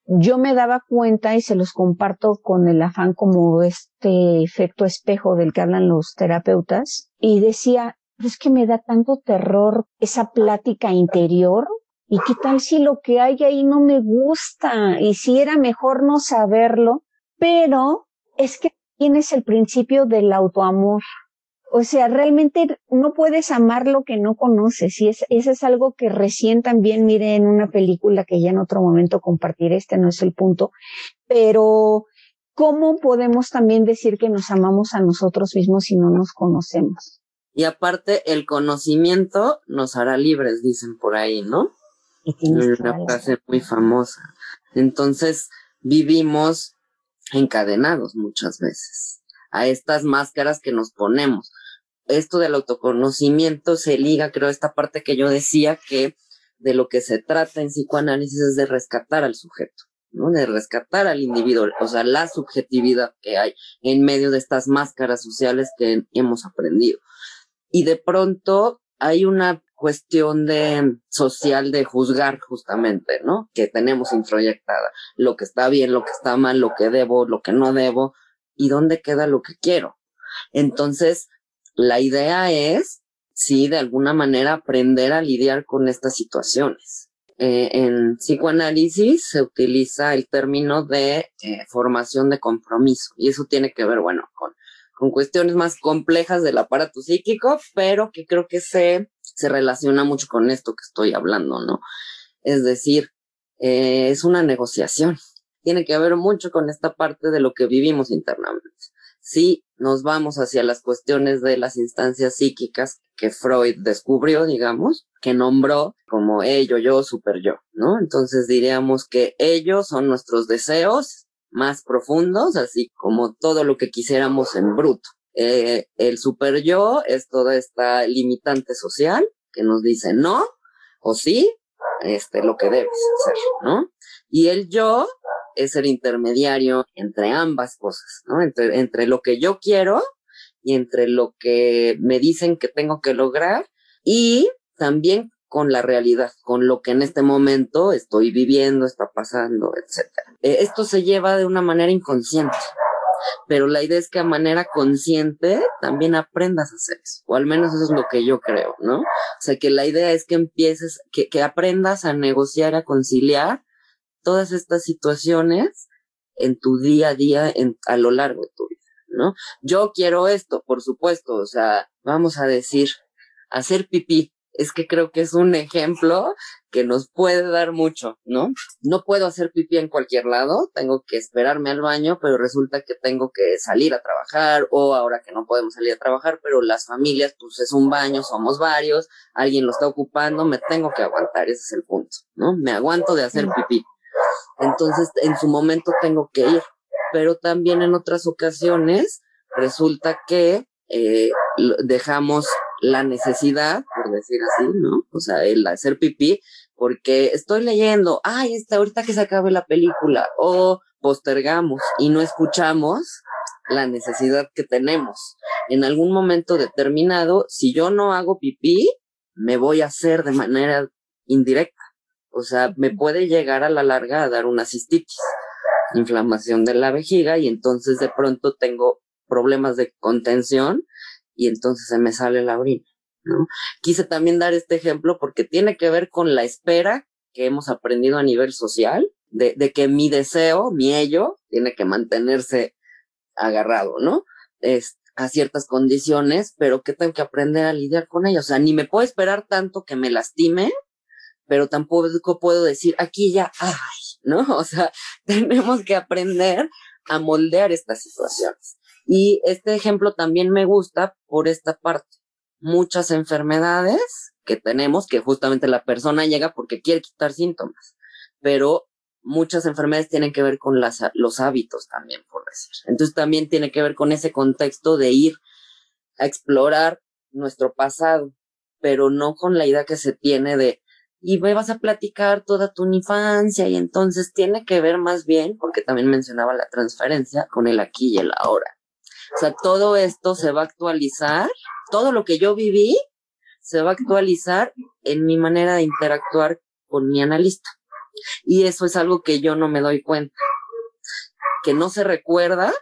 yo me daba cuenta y se los comparto con el afán como este efecto espejo del que hablan los terapeutas y decía, es que me da tanto terror esa plática interior y qué tal si lo que hay ahí no me gusta y si era mejor no saberlo, pero es que tienes el principio del autoamor. O sea, realmente no puedes amar lo que no conoces. Y es, eso es algo que recién también miré en una película que ya en otro momento compartiré. Este no es el punto. Pero, ¿cómo podemos también decir que nos amamos a nosotros mismos si no nos conocemos? Y aparte, el conocimiento nos hará libres, dicen por ahí, ¿no? Y una frase muy famosa. Entonces, vivimos encadenados muchas veces a estas máscaras que nos ponemos esto del autoconocimiento se liga, creo, a esta parte que yo decía que de lo que se trata en psicoanálisis es de rescatar al sujeto, ¿no? De rescatar al individuo, o sea, la subjetividad que hay en medio de estas máscaras sociales que hemos aprendido. Y de pronto hay una cuestión de social de juzgar justamente, ¿no? Que tenemos introyectada. Lo que está bien, lo que está mal, lo que debo, lo que no debo, y dónde queda lo que quiero. Entonces, la idea es, sí, de alguna manera aprender a lidiar con estas situaciones. Eh, en psicoanálisis se utiliza el término de eh, formación de compromiso y eso tiene que ver, bueno, con, con cuestiones más complejas del aparato psíquico, pero que creo que se, se relaciona mucho con esto que estoy hablando, ¿no? Es decir, eh, es una negociación. Tiene que ver mucho con esta parte de lo que vivimos internamente. Sí, nos vamos hacia las cuestiones de las instancias psíquicas que Freud descubrió, digamos, que nombró como ello, yo, super yo, ¿no? Entonces diríamos que ellos son nuestros deseos más profundos, así como todo lo que quisiéramos en bruto. Eh, el super yo es toda esta limitante social que nos dice no o sí, este, lo que debes hacer, ¿no? Y el yo es el intermediario entre ambas cosas, ¿no? Entre, entre lo que yo quiero y entre lo que me dicen que tengo que lograr y también con la realidad, con lo que en este momento estoy viviendo, está pasando, etc. Eh, esto se lleva de una manera inconsciente, pero la idea es que a manera consciente también aprendas a hacer eso, o al menos eso es lo que yo creo, ¿no? O sea, que la idea es que empieces, que, que aprendas a negociar, a conciliar todas estas situaciones en tu día a día en, a lo largo de tu vida, ¿no? Yo quiero esto, por supuesto, o sea, vamos a decir, hacer pipí. Es que creo que es un ejemplo que nos puede dar mucho, ¿no? No puedo hacer pipí en cualquier lado, tengo que esperarme al baño, pero resulta que tengo que salir a trabajar o ahora que no podemos salir a trabajar, pero las familias, pues es un baño, somos varios, alguien lo está ocupando, me tengo que aguantar, ese es el punto, ¿no? Me aguanto de hacer pipí. Entonces, en su momento tengo que ir. Pero también en otras ocasiones resulta que eh, dejamos la necesidad, por decir así, ¿no? O sea, el hacer pipí, porque estoy leyendo, ay, está ahorita que se acabe la película, o postergamos y no escuchamos la necesidad que tenemos. En algún momento determinado, si yo no hago pipí, me voy a hacer de manera indirecta. O sea, me puede llegar a la larga a dar una cistitis, inflamación de la vejiga y entonces de pronto tengo problemas de contención y entonces se me sale la orina, ¿no? Quise también dar este ejemplo porque tiene que ver con la espera que hemos aprendido a nivel social, de, de que mi deseo, mi ello, tiene que mantenerse agarrado, ¿no? Es, a ciertas condiciones, pero que tengo que aprender a lidiar con ellas. O sea, ni me puedo esperar tanto que me lastime, pero tampoco puedo decir aquí ya, ay, ¿no? O sea, tenemos que aprender a moldear estas situaciones. Y este ejemplo también me gusta por esta parte. Muchas enfermedades que tenemos, que justamente la persona llega porque quiere quitar síntomas, pero muchas enfermedades tienen que ver con las, los hábitos también, por decir. Entonces también tiene que ver con ese contexto de ir a explorar nuestro pasado, pero no con la idea que se tiene de, y me vas a platicar toda tu infancia, y entonces tiene que ver más bien, porque también mencionaba la transferencia, con el aquí y el ahora. O sea, todo esto se va a actualizar, todo lo que yo viví se va a actualizar en mi manera de interactuar con mi analista. Y eso es algo que yo no me doy cuenta, que no se recuerda,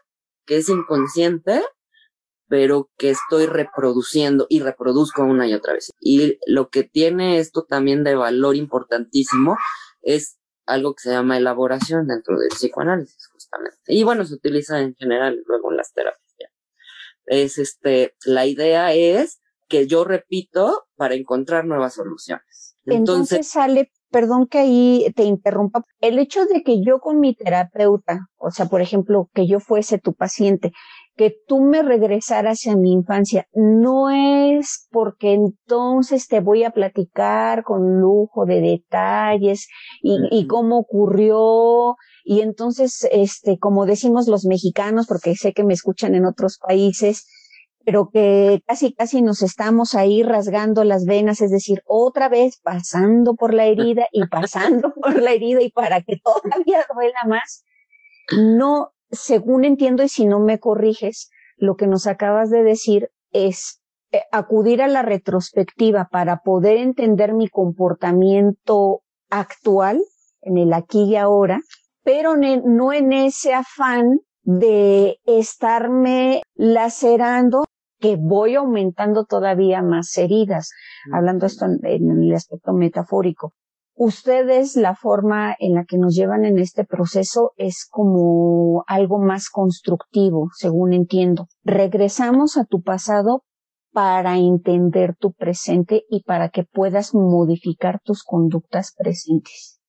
que es inconsciente, pero que estoy reproduciendo y reproduzco una y otra vez. Y lo que tiene esto también de valor importantísimo es algo que se llama elaboración dentro del psicoanálisis, justamente. Y bueno, se utiliza en general luego en las terapias. Es este, la idea es que yo repito para encontrar nuevas soluciones. Entonces sale perdón que ahí te interrumpa, el hecho de que yo con mi terapeuta, o sea, por ejemplo, que yo fuese tu paciente, que tú me regresaras a mi infancia, no es porque entonces te voy a platicar con lujo de detalles y, y cómo ocurrió, y entonces, este, como decimos los mexicanos, porque sé que me escuchan en otros países, pero que casi casi nos estamos ahí rasgando las venas, es decir, otra vez pasando por la herida y pasando por la herida y para que todavía duela más. No, según entiendo y si no me corriges, lo que nos acabas de decir es eh, acudir a la retrospectiva para poder entender mi comportamiento actual en el aquí y ahora, pero no en ese afán de estarme lacerando que voy aumentando todavía más heridas, hablando esto en, el aspecto metafórico. Ustedes, la forma en la que nos llevan en este proceso es como algo más constructivo, según entiendo. Regresamos a tu pasado para entender tu presente y para que puedas modificar tus conductas presentes.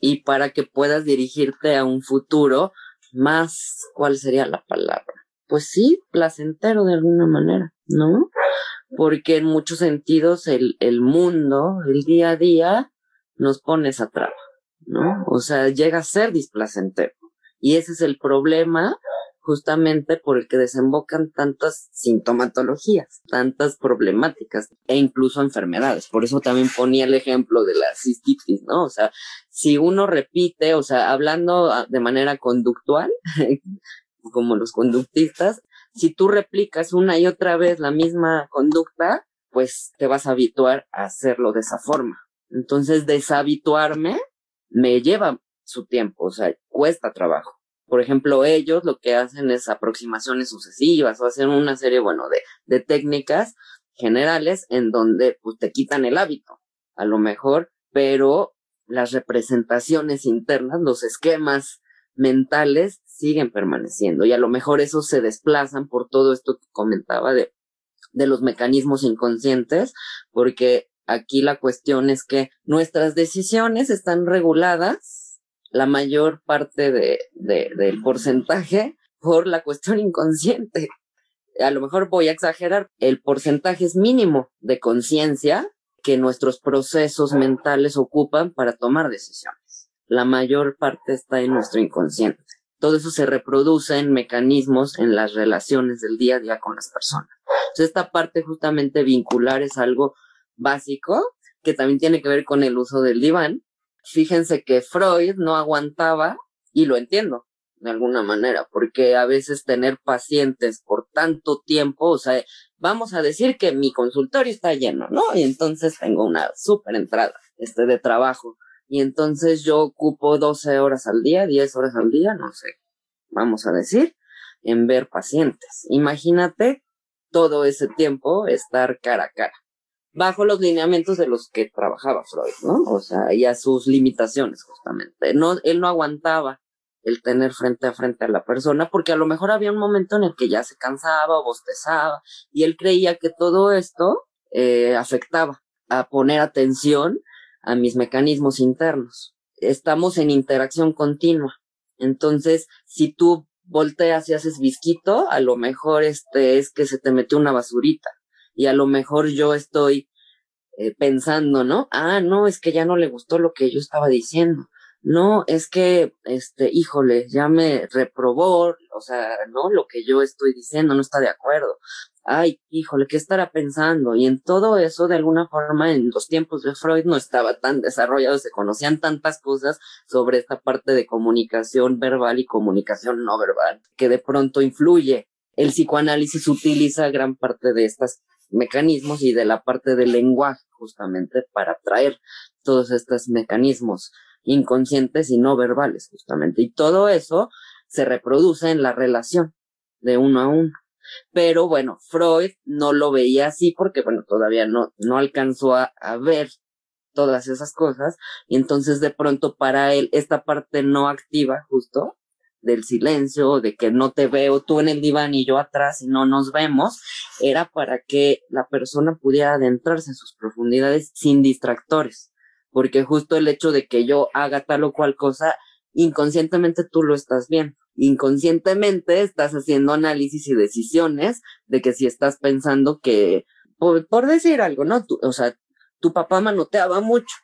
Y para que puedas dirigirte a un futuro más, ¿cuál sería la palabra? pues sí, placentero de alguna manera, ¿no? Porque en muchos sentidos el, el mundo, el día a día, nos pone esa traba, ¿no? O sea, llega a ser displacentero. Y ese es el problema justamente por el que desembocan tantas sintomatologías, tantas problemáticas e incluso enfermedades. Por eso también ponía el ejemplo de la cistitis, ¿no? O sea, si uno repite, o sea, hablando ah, de manera conductual, como los conductistas, si tú replicas una y otra vez la misma conducta, pues te vas a habituar a hacerlo de esa forma. Entonces, deshabituarme me lleva su tiempo, o sea, cuesta trabajo. Por ejemplo, ellos lo que hacen es aproximaciones sucesivas o hacen una serie, bueno, de, de técnicas generales en donde pues te quitan el hábito, a lo mejor, pero las representaciones internas, los esquemas mentales siguen permaneciendo y a lo mejor esos se desplazan por todo esto que comentaba de, de los mecanismos inconscientes, porque aquí la cuestión es que nuestras decisiones están reguladas la mayor parte de, de, del porcentaje por la cuestión inconsciente. A lo mejor voy a exagerar, el porcentaje es mínimo de conciencia que nuestros procesos mentales ocupan para tomar decisiones. La mayor parte está en nuestro inconsciente todo eso se reproduce en mecanismos en las relaciones del día a día con las personas. Esta parte justamente vincular es algo básico que también tiene que ver con el uso del diván. Fíjense que Freud no aguantaba, y lo entiendo de alguna manera, porque a veces tener pacientes por tanto tiempo, o sea, vamos a decir que mi consultorio está lleno, ¿no? Y entonces tengo una súper entrada, este, de trabajo y entonces yo ocupo 12 horas al día, 10 horas al día, no sé, vamos a decir, en ver pacientes. Imagínate todo ese tiempo estar cara a cara. Bajo los lineamientos de los que trabajaba Freud, ¿no? O sea, y a sus limitaciones justamente. No, él no aguantaba el tener frente a frente a la persona, porque a lo mejor había un momento en el que ya se cansaba o bostezaba, y él creía que todo esto eh, afectaba a poner atención a mis mecanismos internos. Estamos en interacción continua. Entonces, si tú volteas y haces visquito, a lo mejor este es que se te metió una basurita y a lo mejor yo estoy eh, pensando, ¿no? Ah, no, es que ya no le gustó lo que yo estaba diciendo. No, es que, este, híjole, ya me reprobó, o sea, ¿no? Lo que yo estoy diciendo no está de acuerdo. Ay, híjole, ¿qué estará pensando? Y en todo eso, de alguna forma, en los tiempos de Freud no estaba tan desarrollado, se conocían tantas cosas sobre esta parte de comunicación verbal y comunicación no verbal, que de pronto influye. El psicoanálisis utiliza gran parte de estos mecanismos y de la parte del lenguaje justamente para traer todos estos mecanismos inconscientes y no verbales justamente. Y todo eso se reproduce en la relación de uno a uno. Pero bueno, Freud no lo veía así porque, bueno, todavía no, no alcanzó a, a ver todas esas cosas. Y entonces de pronto para él esta parte no activa justo del silencio, de que no te veo tú en el diván y yo atrás y no nos vemos, era para que la persona pudiera adentrarse en sus profundidades sin distractores porque justo el hecho de que yo haga tal o cual cosa, inconscientemente tú lo estás viendo. Inconscientemente estás haciendo análisis y decisiones de que si estás pensando que, por, decir algo, ¿no? o sea, tu papá manoteaba mucho.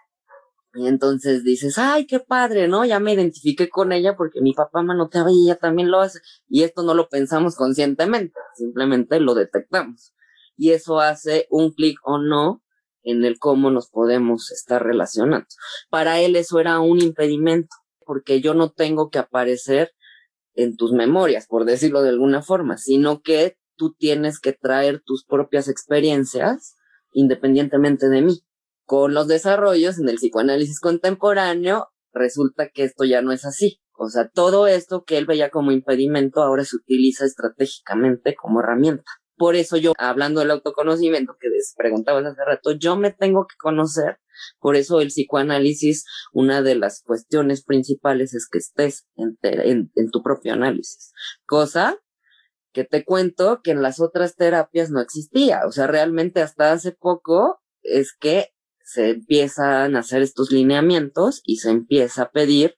Y entonces dices, ay, qué padre, ¿no? Ya me identifiqué con ella porque mi papá manoteaba y ella también lo hace. Y esto no lo pensamos conscientemente, simplemente lo detectamos. Y eso hace un clic o no en el cómo nos podemos estar relacionando. Para él eso era un impedimento, porque yo no tengo que aparecer en tus memorias, por decirlo de alguna forma, sino que tú tienes que traer tus propias experiencias independientemente de mí. Con los desarrollos en el psicoanálisis contemporáneo, resulta que esto ya no es así. O sea, todo esto que él veía como impedimento ahora se utiliza estratégicamente como herramienta. Por eso yo, hablando del autoconocimiento que les preguntabas hace rato, yo me tengo que conocer. Por eso el psicoanálisis, una de las cuestiones principales es que estés en, en, tu propio análisis. Cosa que te cuento que en las otras terapias no existía. O sea, realmente hasta hace poco es que se empiezan a hacer estos lineamientos y se empieza a pedir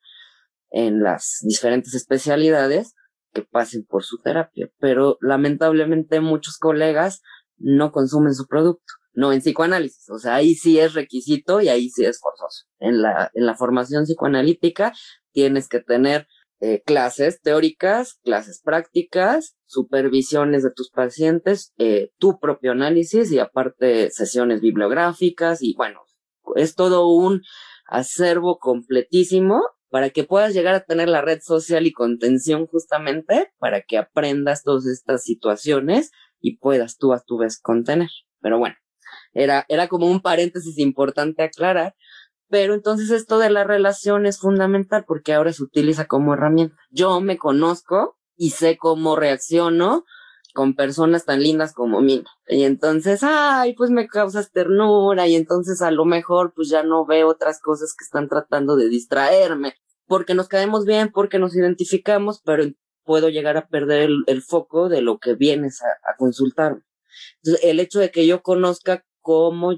en las diferentes especialidades que pasen por su terapia, pero lamentablemente muchos colegas no consumen su producto, no en psicoanálisis, o sea, ahí sí es requisito y ahí sí es forzoso. En la, en la formación psicoanalítica tienes que tener eh, clases teóricas, clases prácticas, supervisiones de tus pacientes, eh, tu propio análisis y aparte sesiones bibliográficas y bueno, es todo un acervo completísimo para que puedas llegar a tener la red social y contención justamente para que aprendas todas estas situaciones y puedas tú a tu vez contener. Pero bueno, era, era como un paréntesis importante aclarar. Pero entonces esto de la relación es fundamental porque ahora se utiliza como herramienta. Yo me conozco y sé cómo reacciono con personas tan lindas como Mina. Y entonces, ay, pues me causas ternura y entonces a lo mejor pues ya no veo otras cosas que están tratando de distraerme porque nos caemos bien, porque nos identificamos, pero puedo llegar a perder el, foco de lo que vienes a, a consultarme. Entonces, el hecho de que yo conozca cómo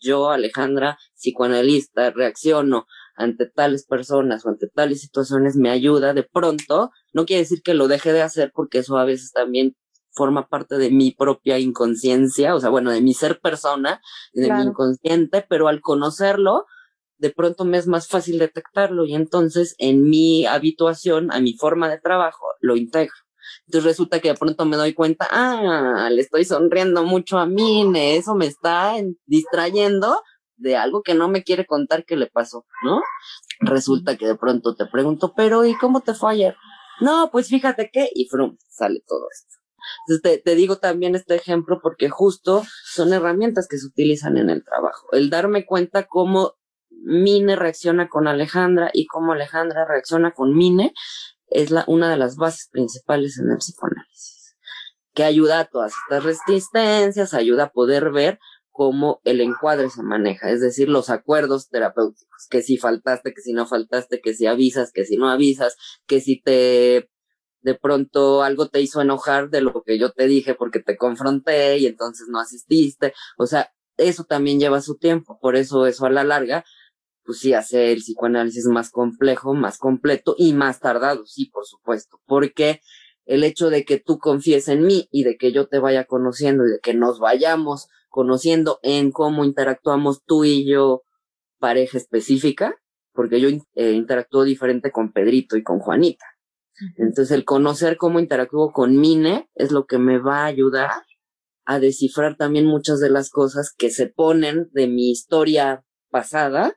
yo, Alejandra, psicoanalista, reacciono ante tales personas o ante tales situaciones me ayuda de pronto, no quiere decir que lo deje de hacer porque eso a veces también forma parte de mi propia inconsciencia, o sea, bueno, de mi ser persona, de mi inconsciente, pero al conocerlo, de pronto me es más fácil detectarlo y entonces en mi habituación, a mi forma de trabajo, lo integro. Entonces resulta que de pronto me doy cuenta, ah, le estoy sonriendo mucho a Mine, eso me está distrayendo de algo que no me quiere contar que le pasó, ¿no? Resulta que de pronto te pregunto, pero ¿y cómo te fue ayer? No, pues fíjate que, y frum, sale todo esto. Entonces te, te, digo también este ejemplo porque justo son herramientas que se utilizan en el trabajo. El darme cuenta cómo Mine reacciona con Alejandra y cómo Alejandra reacciona con Mine es la, una de las bases principales en el psicoanálisis, que ayuda a todas estas resistencias, ayuda a poder ver cómo el encuadre se maneja, es decir, los acuerdos terapéuticos, que si faltaste, que si no faltaste, que si avisas, que si no avisas, que si te de pronto algo te hizo enojar de lo que yo te dije porque te confronté y entonces no asististe, o sea, eso también lleva su tiempo, por eso eso a la larga, pues sí hace el psicoanálisis más complejo, más completo y más tardado, sí, por supuesto, porque el hecho de que tú confíes en mí y de que yo te vaya conociendo y de que nos vayamos conociendo en cómo interactuamos tú y yo, pareja específica, porque yo eh, interactúo diferente con Pedrito y con Juanita. Entonces, el conocer cómo interactúo con Mine es lo que me va a ayudar a descifrar también muchas de las cosas que se ponen de mi historia pasada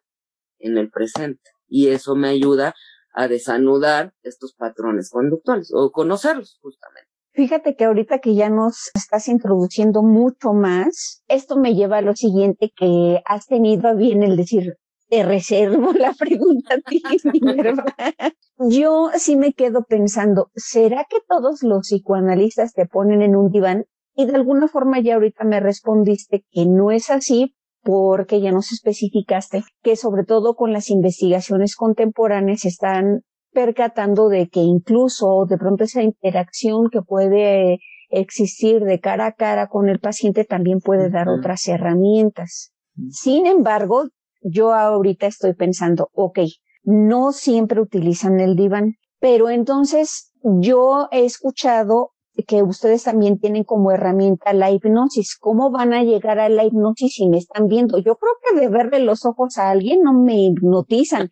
en el presente. Y eso me ayuda a desanudar estos patrones conductuales o conocerlos justamente. Fíjate que ahorita que ya nos estás introduciendo mucho más, esto me lleva a lo siguiente que has tenido a bien el decir, te reservo la pregunta a ti, Yo sí me quedo pensando, ¿será que todos los psicoanalistas te ponen en un diván? Y de alguna forma ya ahorita me respondiste que no es así porque ya nos especificaste que sobre todo con las investigaciones contemporáneas están percatando de que incluso de pronto esa interacción que puede existir de cara a cara con el paciente también puede dar otras herramientas. Sin embargo, yo ahorita estoy pensando, ok, no siempre utilizan el diván, pero entonces yo he escuchado que ustedes también tienen como herramienta la hipnosis. ¿Cómo van a llegar a la hipnosis si me están viendo? Yo creo que de verle los ojos a alguien no me hipnotizan.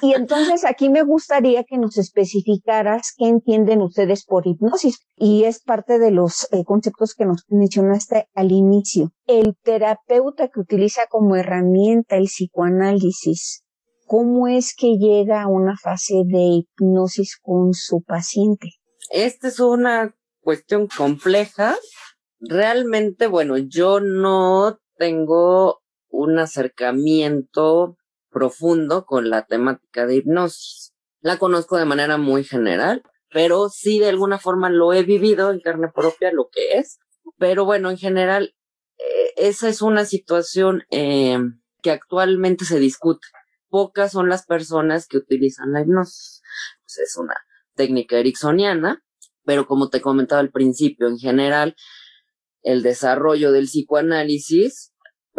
Y entonces aquí me gustaría que nos especificaras qué entienden ustedes por hipnosis. Y es parte de los eh, conceptos que nos mencionaste al inicio. El terapeuta que utiliza como herramienta el psicoanálisis, ¿cómo es que llega a una fase de hipnosis con su paciente? Esta es una cuestión compleja. Realmente, bueno, yo no tengo un acercamiento profundo con la temática de hipnosis. La conozco de manera muy general, pero sí de alguna forma lo he vivido en carne propia lo que es. Pero bueno, en general, eh, esa es una situación eh, que actualmente se discute. Pocas son las personas que utilizan la hipnosis. Pues es una técnica ericksoniana, pero como te comentaba al principio, en general, el desarrollo del psicoanálisis,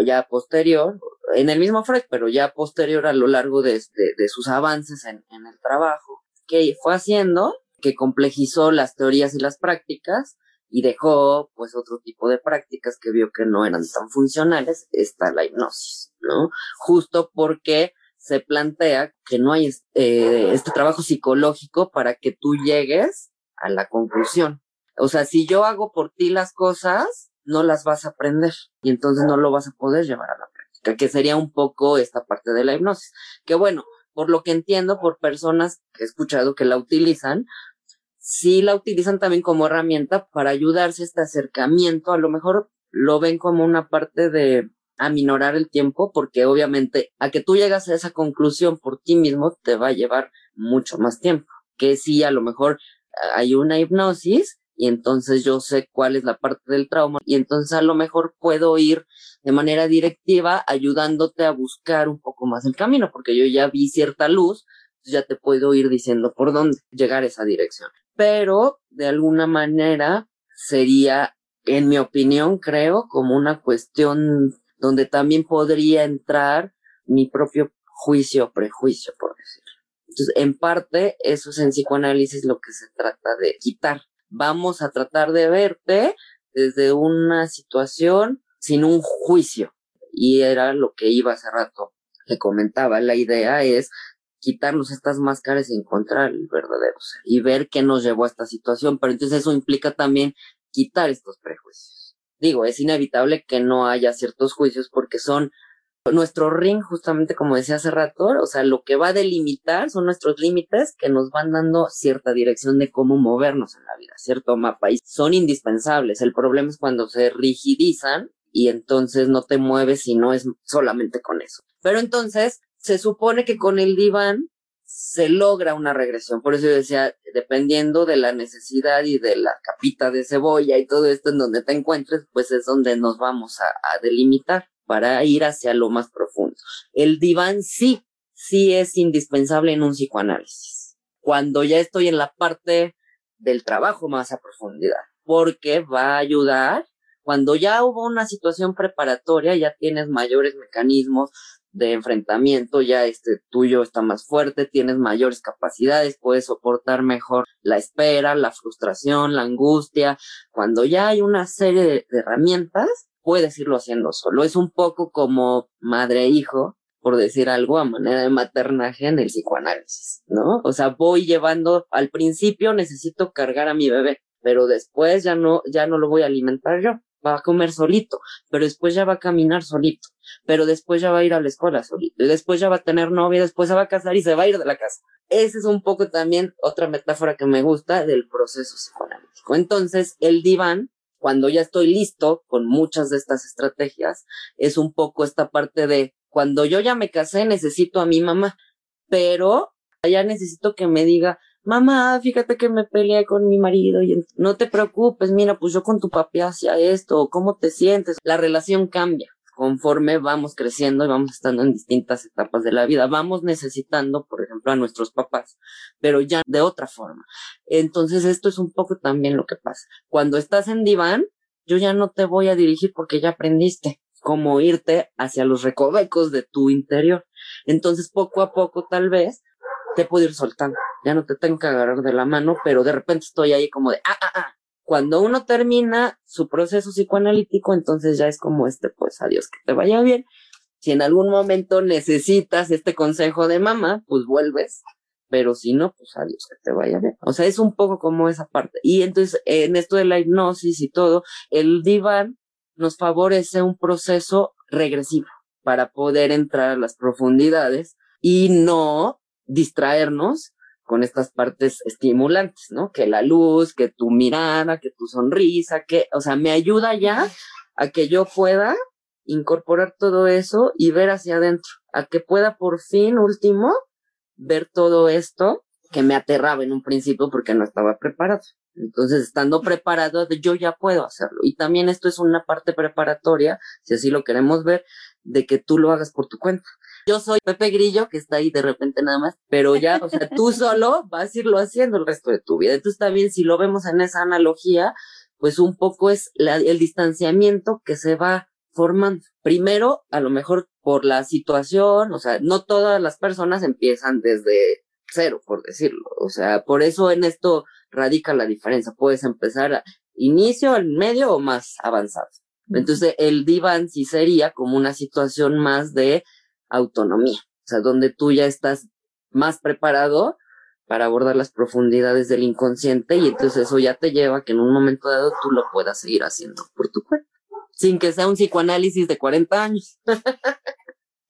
ya posterior, en el mismo Freud, pero ya posterior a lo largo de, de, sus avances en, en el trabajo, que fue haciendo, que complejizó las teorías y las prácticas, y dejó pues otro tipo de prácticas que vio que no eran tan funcionales, está la hipnosis, ¿no? Justo porque se plantea que no hay eh, este trabajo psicológico para que tú llegues a la conclusión. O sea, si yo hago por ti las cosas, no las vas a aprender y entonces no lo vas a poder llevar a la práctica, que sería un poco esta parte de la hipnosis. Que bueno, por lo que entiendo por personas que he escuchado que la utilizan, sí la utilizan también como herramienta para ayudarse a este acercamiento, a lo mejor lo ven como una parte de aminorar el tiempo, porque obviamente a que tú llegas a esa conclusión por ti mismo te va a llevar mucho más tiempo. Que si a lo mejor hay una hipnosis y entonces yo sé cuál es la parte del trauma y entonces a lo mejor puedo ir de manera directiva ayudándote a buscar un poco más el camino, porque yo ya vi cierta luz, ya te puedo ir diciendo por dónde llegar a esa dirección. Pero de alguna manera sería, en mi opinión, creo, como una cuestión donde también podría entrar mi propio juicio o prejuicio, por decirlo. Entonces, en parte, eso es en psicoanálisis lo que se trata de quitar. Vamos a tratar de verte desde una situación sin un juicio. Y era lo que iba hace rato. Le comentaba, la idea es quitarnos estas máscaras y encontrar el verdadero ser y ver qué nos llevó a esta situación. Pero entonces eso implica también quitar estos prejuicios digo, es inevitable que no haya ciertos juicios porque son nuestro ring, justamente como decía hace rato, o sea, lo que va a delimitar son nuestros límites que nos van dando cierta dirección de cómo movernos en la vida, cierto mapa, y son indispensables. El problema es cuando se rigidizan y entonces no te mueves si no es solamente con eso. Pero entonces se supone que con el diván se logra una regresión. Por eso yo decía, dependiendo de la necesidad y de la capita de cebolla y todo esto en donde te encuentres, pues es donde nos vamos a, a delimitar para ir hacia lo más profundo. El diván sí, sí es indispensable en un psicoanálisis. Cuando ya estoy en la parte del trabajo más a profundidad, porque va a ayudar cuando ya hubo una situación preparatoria, ya tienes mayores mecanismos de enfrentamiento, ya este tuyo está más fuerte, tienes mayores capacidades, puedes soportar mejor la espera, la frustración, la angustia. Cuando ya hay una serie de, herramientas, puedes irlo haciendo solo. Es un poco como madre e hijo, por decir algo, a manera de maternaje en el psicoanálisis, ¿no? O sea, voy llevando, al principio necesito cargar a mi bebé, pero después ya no, ya no lo voy a alimentar yo va a comer solito, pero después ya va a caminar solito, pero después ya va a ir a la escuela solito, y después ya va a tener novia, después se va a casar y se va a ir de la casa. Esa es un poco también otra metáfora que me gusta del proceso psicoanalítico. Entonces, el diván, cuando ya estoy listo con muchas de estas estrategias, es un poco esta parte de cuando yo ya me casé, necesito a mi mamá, pero ya necesito que me diga, mamá, fíjate que me peleé con mi marido y no te preocupes, mira, pues yo con tu papi hacía esto, ¿cómo te sientes? La relación cambia conforme vamos creciendo y vamos estando en distintas etapas de la vida. Vamos necesitando, por ejemplo, a nuestros papás, pero ya de otra forma. Entonces, esto es un poco también lo que pasa. Cuando estás en diván, yo ya no te voy a dirigir porque ya aprendiste cómo irte hacia los recovecos de tu interior. Entonces, poco a poco, tal vez, te puedo ir soltando. Ya no te tengo que agarrar de la mano, pero de repente estoy ahí como de, ah, ah, ah. Cuando uno termina su proceso psicoanalítico, entonces ya es como este, pues adiós, que te vaya bien. Si en algún momento necesitas este consejo de mamá, pues vuelves. Pero si no, pues adiós, que te vaya bien. O sea, es un poco como esa parte. Y entonces, en esto de la hipnosis y todo, el diván nos favorece un proceso regresivo para poder entrar a las profundidades y no distraernos con estas partes estimulantes, ¿no? Que la luz, que tu mirada, que tu sonrisa, que, o sea, me ayuda ya a que yo pueda incorporar todo eso y ver hacia adentro, a que pueda por fin, último, ver todo esto que me aterraba en un principio porque no estaba preparado. Entonces, estando preparado, yo ya puedo hacerlo. Y también esto es una parte preparatoria, si así lo queremos ver, de que tú lo hagas por tu cuenta. Yo soy Pepe Grillo, que está ahí de repente nada más, pero ya, o sea, tú solo vas a irlo haciendo el resto de tu vida. Entonces, también si lo vemos en esa analogía, pues un poco es el distanciamiento que se va formando. Primero, a lo mejor por la situación, o sea, no todas las personas empiezan desde cero, por decirlo. O sea, por eso en esto radica la diferencia. Puedes empezar a inicio, al medio o más avanzado. Entonces, el diván sí sería como una situación más de autonomía, o sea, donde tú ya estás más preparado para abordar las profundidades del inconsciente y entonces eso ya te lleva a que en un momento dado tú lo puedas seguir haciendo por tu cuenta, sin que sea un psicoanálisis de 40 años.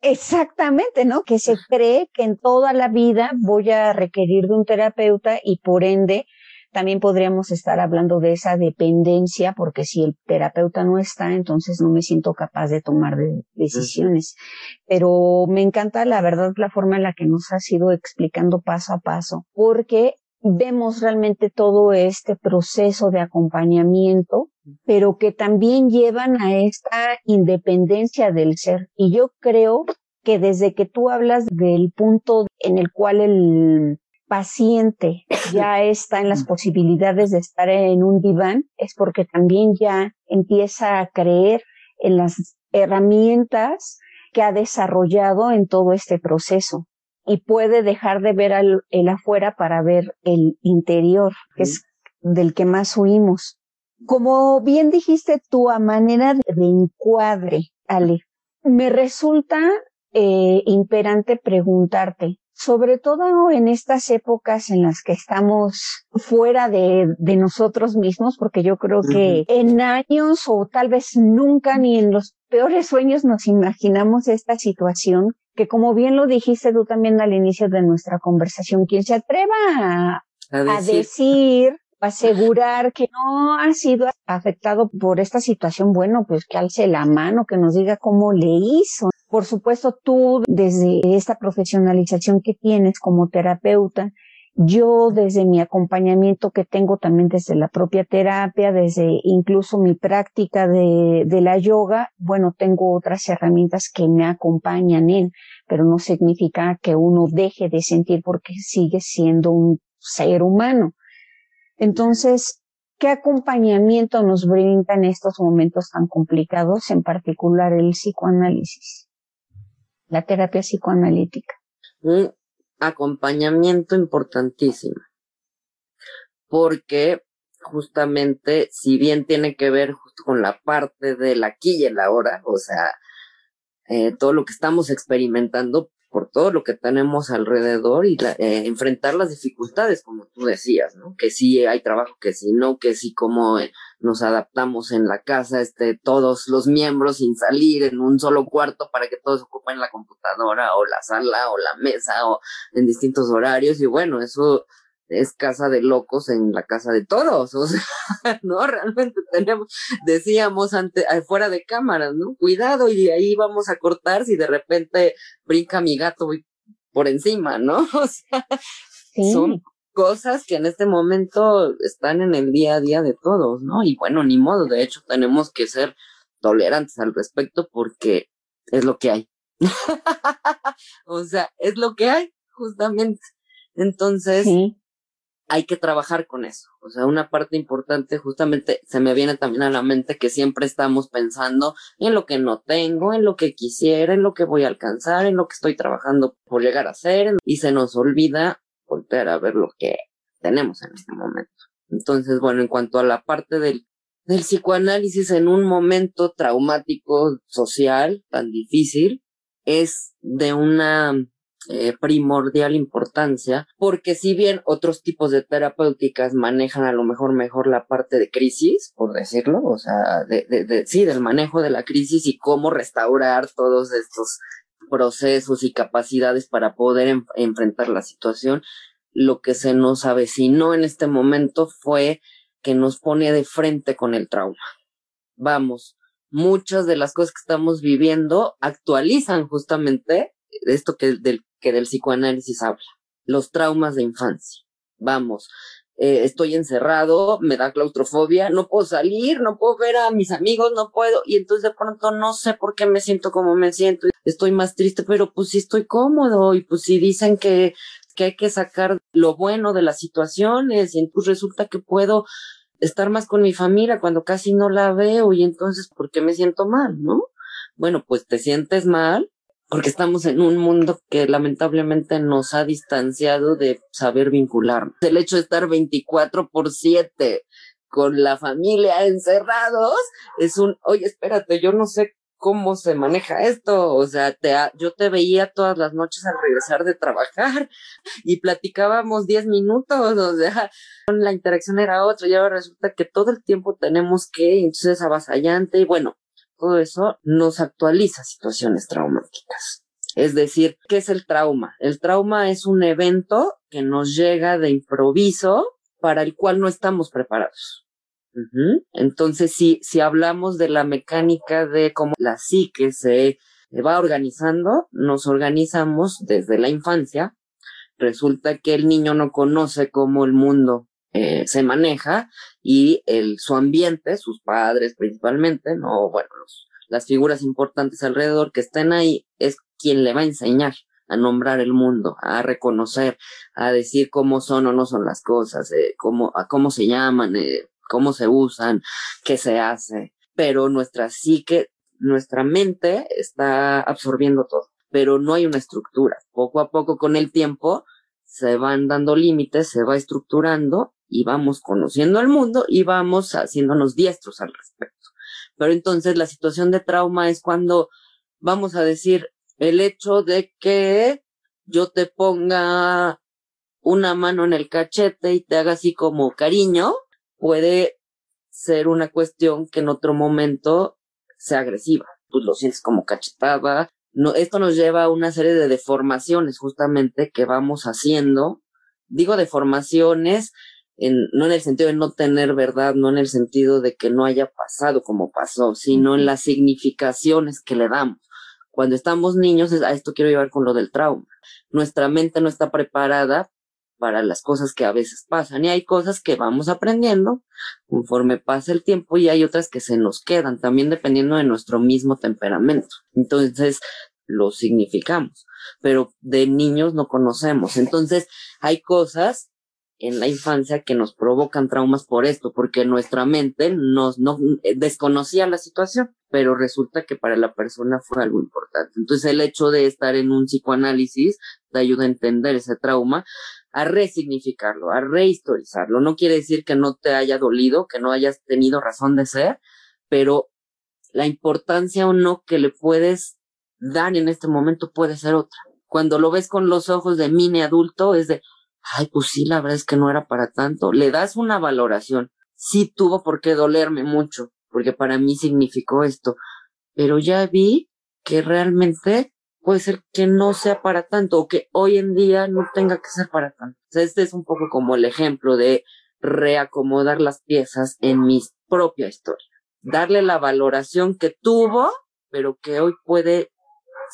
Exactamente, ¿no? Que se cree que en toda la vida voy a requerir de un terapeuta y por ende también podríamos estar hablando de esa dependencia, porque si el terapeuta no está, entonces no me siento capaz de tomar decisiones. Pero me encanta, la verdad, la forma en la que nos has ido explicando paso a paso, porque vemos realmente todo este proceso de acompañamiento, pero que también llevan a esta independencia del ser. Y yo creo que desde que tú hablas del punto en el cual el paciente ya está en las posibilidades de estar en un diván, es porque también ya empieza a creer en las herramientas que ha desarrollado en todo este proceso. Y puede dejar de ver el afuera para ver el interior, que es del que más huimos. Como bien dijiste tú, a manera de encuadre, Ale, me resulta eh, imperante preguntarte, sobre todo en estas épocas en las que estamos fuera de, de nosotros mismos, porque yo creo que en años o tal vez nunca ni en los peores sueños nos imaginamos esta situación, que como bien lo dijiste tú también al inicio de nuestra conversación, quien se atreva a, a decir asegurar que no ha sido afectado por esta situación, bueno, pues que alce la mano, que nos diga cómo le hizo. Por supuesto, tú desde esta profesionalización que tienes como terapeuta, yo desde mi acompañamiento que tengo también desde la propia terapia, desde incluso mi práctica de, la yoga, bueno, tengo otras herramientas que me acompañan en, pero no significa que uno deje de sentir porque sigue siendo un ser humano. Entonces, ¿qué acompañamiento nos brinda en estos momentos tan complicados, en particular el psicoanálisis, la terapia psicoanalítica? acompañamiento importantísimo. Porque justamente, si bien tiene que ver justo con la parte del aquí y el ahora, o sea, eh, todo lo que estamos experimentando por todo lo que tenemos alrededor y eh, enfrentar las dificultades, como tú decías, ¿no? Que sí hay trabajo, que sí no, que sí como eh, nos adaptamos en la casa, este, todos los miembros sin salir en un solo cuarto para que todos ocupen la computadora o la sala o la mesa o en distintos horarios y bueno, eso es casa de locos en la casa de todos, o sea, no, realmente tenemos, decíamos ante, fuera de cámaras, ¿no? Cuidado y de ahí vamos a cortar si de repente brinca mi gato por encima, ¿no? O sea, son cosas que en este momento están en el día a día de todos, ¿no? Y bueno, ni modo, de hecho tenemos que ser tolerantes al respecto porque es lo que hay. o sea, es lo que hay, justamente. Entonces, hay que trabajar con eso. O sea, una parte importante justamente se me viene también a la mente que siempre estamos pensando en lo que no tengo, en lo que quisiera, en lo que voy a alcanzar, en lo que estoy trabajando por llegar a ser y se nos olvida volver a ver lo que tenemos en este momento. Entonces, bueno, en cuanto a la parte del, del psicoanálisis en un momento traumático social tan difícil, es de una eh, primordial importancia, porque si bien otros tipos de terapéuticas manejan a lo mejor mejor la parte de crisis, por decirlo, o sea, de, de, sí, del manejo de la crisis y cómo restaurar todos estos procesos y capacidades para poder enfrentar la situación, lo que se nos avecinó en este momento fue que nos pone de frente con el trauma. Vamos, muchas de las cosas que estamos viviendo actualizan justamente esto que del que del psicoanálisis habla, los traumas de infancia. Vamos, eh, estoy encerrado, me da claustrofobia, no puedo salir, no puedo ver a mis amigos, no puedo, y entonces de pronto no sé por qué me siento como me siento, estoy más triste, pero pues sí estoy cómodo, y pues si dicen que, que hay que sacar lo bueno de las situaciones, y entonces resulta que puedo estar más con mi familia cuando casi no la veo, y entonces, ¿por qué me siento mal, no? Bueno, pues te sientes mal, porque estamos en un mundo que lamentablemente nos ha distanciado de saber vincularnos. El hecho de estar 24 por 7 con la familia encerrados es un, oye, espérate, yo no sé cómo se maneja esto, o sea, te, yo te veía todas las noches al regresar de trabajar y platicábamos 10 minutos, o sea, la interacción era otra y ahora resulta que todo el tiempo tenemos que, entonces avasallante y bueno, todo eso nos actualiza situaciones traumáticas. Es decir, ¿qué es el trauma? El trauma es un evento que nos llega de improviso para el cual no estamos preparados. Entonces, si, si hablamos de la mecánica de cómo la psique se va organizando, nos organizamos desde la infancia. Resulta que el niño no conoce cómo el mundo eh, se maneja y el, su ambiente, sus padres principalmente, no, bueno, los, las figuras importantes alrededor que estén ahí, es quien le va a enseñar a nombrar el mundo, a reconocer, a decir cómo son o no son las cosas, eh, cómo, a cómo se llaman, eh, cómo se usan, qué se hace. Pero nuestra psique, nuestra mente está absorbiendo todo, pero no hay una estructura. Poco a poco con el tiempo se van dando límites, se va estructurando y vamos conociendo al mundo y vamos haciéndonos diestros al respecto. Pero entonces la situación de trauma es cuando vamos a decir el hecho de que yo te ponga una mano en el cachete y te haga así como cariño, puede ser una cuestión que en otro momento sea agresiva. Pues lo sientes como cachetada. Esto nos lleva a una serie de deformaciones justamente que vamos haciendo. Digo deformaciones no en el sentido de no tener verdad, no en el sentido de que no haya pasado como pasó, sino en las significaciones que le damos. cuando estamos niños, a esto quiero llevar con lo del trauma. Nuestra mente no está preparada para las cosas que a veces pasan y hay cosas que vamos aprendiendo conforme pasa el tiempo y hay otras que se nos quedan también dependiendo de nuestro mismo temperamento. Entonces, lo significamos, pero de niños no conocemos. Entonces, hay cosas en la infancia que nos provocan traumas por esto, porque nuestra mente nos no, eh, desconocía la situación, pero resulta que para la persona fue algo importante. Entonces el hecho de estar en un psicoanálisis te ayuda a entender ese trauma, a resignificarlo, a rehistorizarlo. No quiere decir que no te haya dolido, que no hayas tenido razón de ser, pero la importancia o no que le puedes dar en este momento puede ser otra. Cuando lo ves con los ojos de mini adulto, es de, ay, pues sí, la verdad es que no era para tanto. Le das una valoración. Sí tuvo por qué dolerme mucho, porque para mí significó esto. Pero ya vi que realmente puede ser que no sea para tanto o que hoy en día no tenga que ser para tanto. O sea, este es un poco como el ejemplo de reacomodar las piezas en mi propia historia. Darle la valoración que tuvo, pero que hoy puede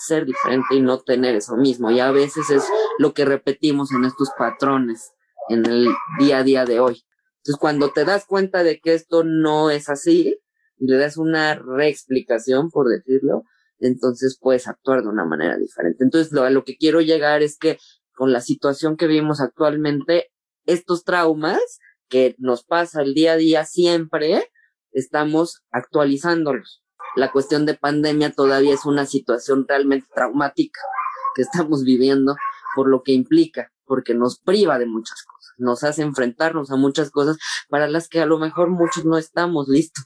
ser diferente y no tener eso mismo. Y a veces es lo que repetimos en estos patrones en el día a día de hoy. Entonces, cuando te das cuenta de que esto no es así y le das una reexplicación, por decirlo, entonces puedes actuar de una manera diferente. Entonces, lo, a lo que quiero llegar es que con la situación que vivimos actualmente, estos traumas que nos pasa el día a día siempre, estamos actualizándolos la cuestión de pandemia todavía es una situación realmente traumática que estamos viviendo por lo que implica, porque nos priva de muchas cosas, nos hace enfrentarnos a muchas cosas para las que a lo mejor muchos no estamos listos.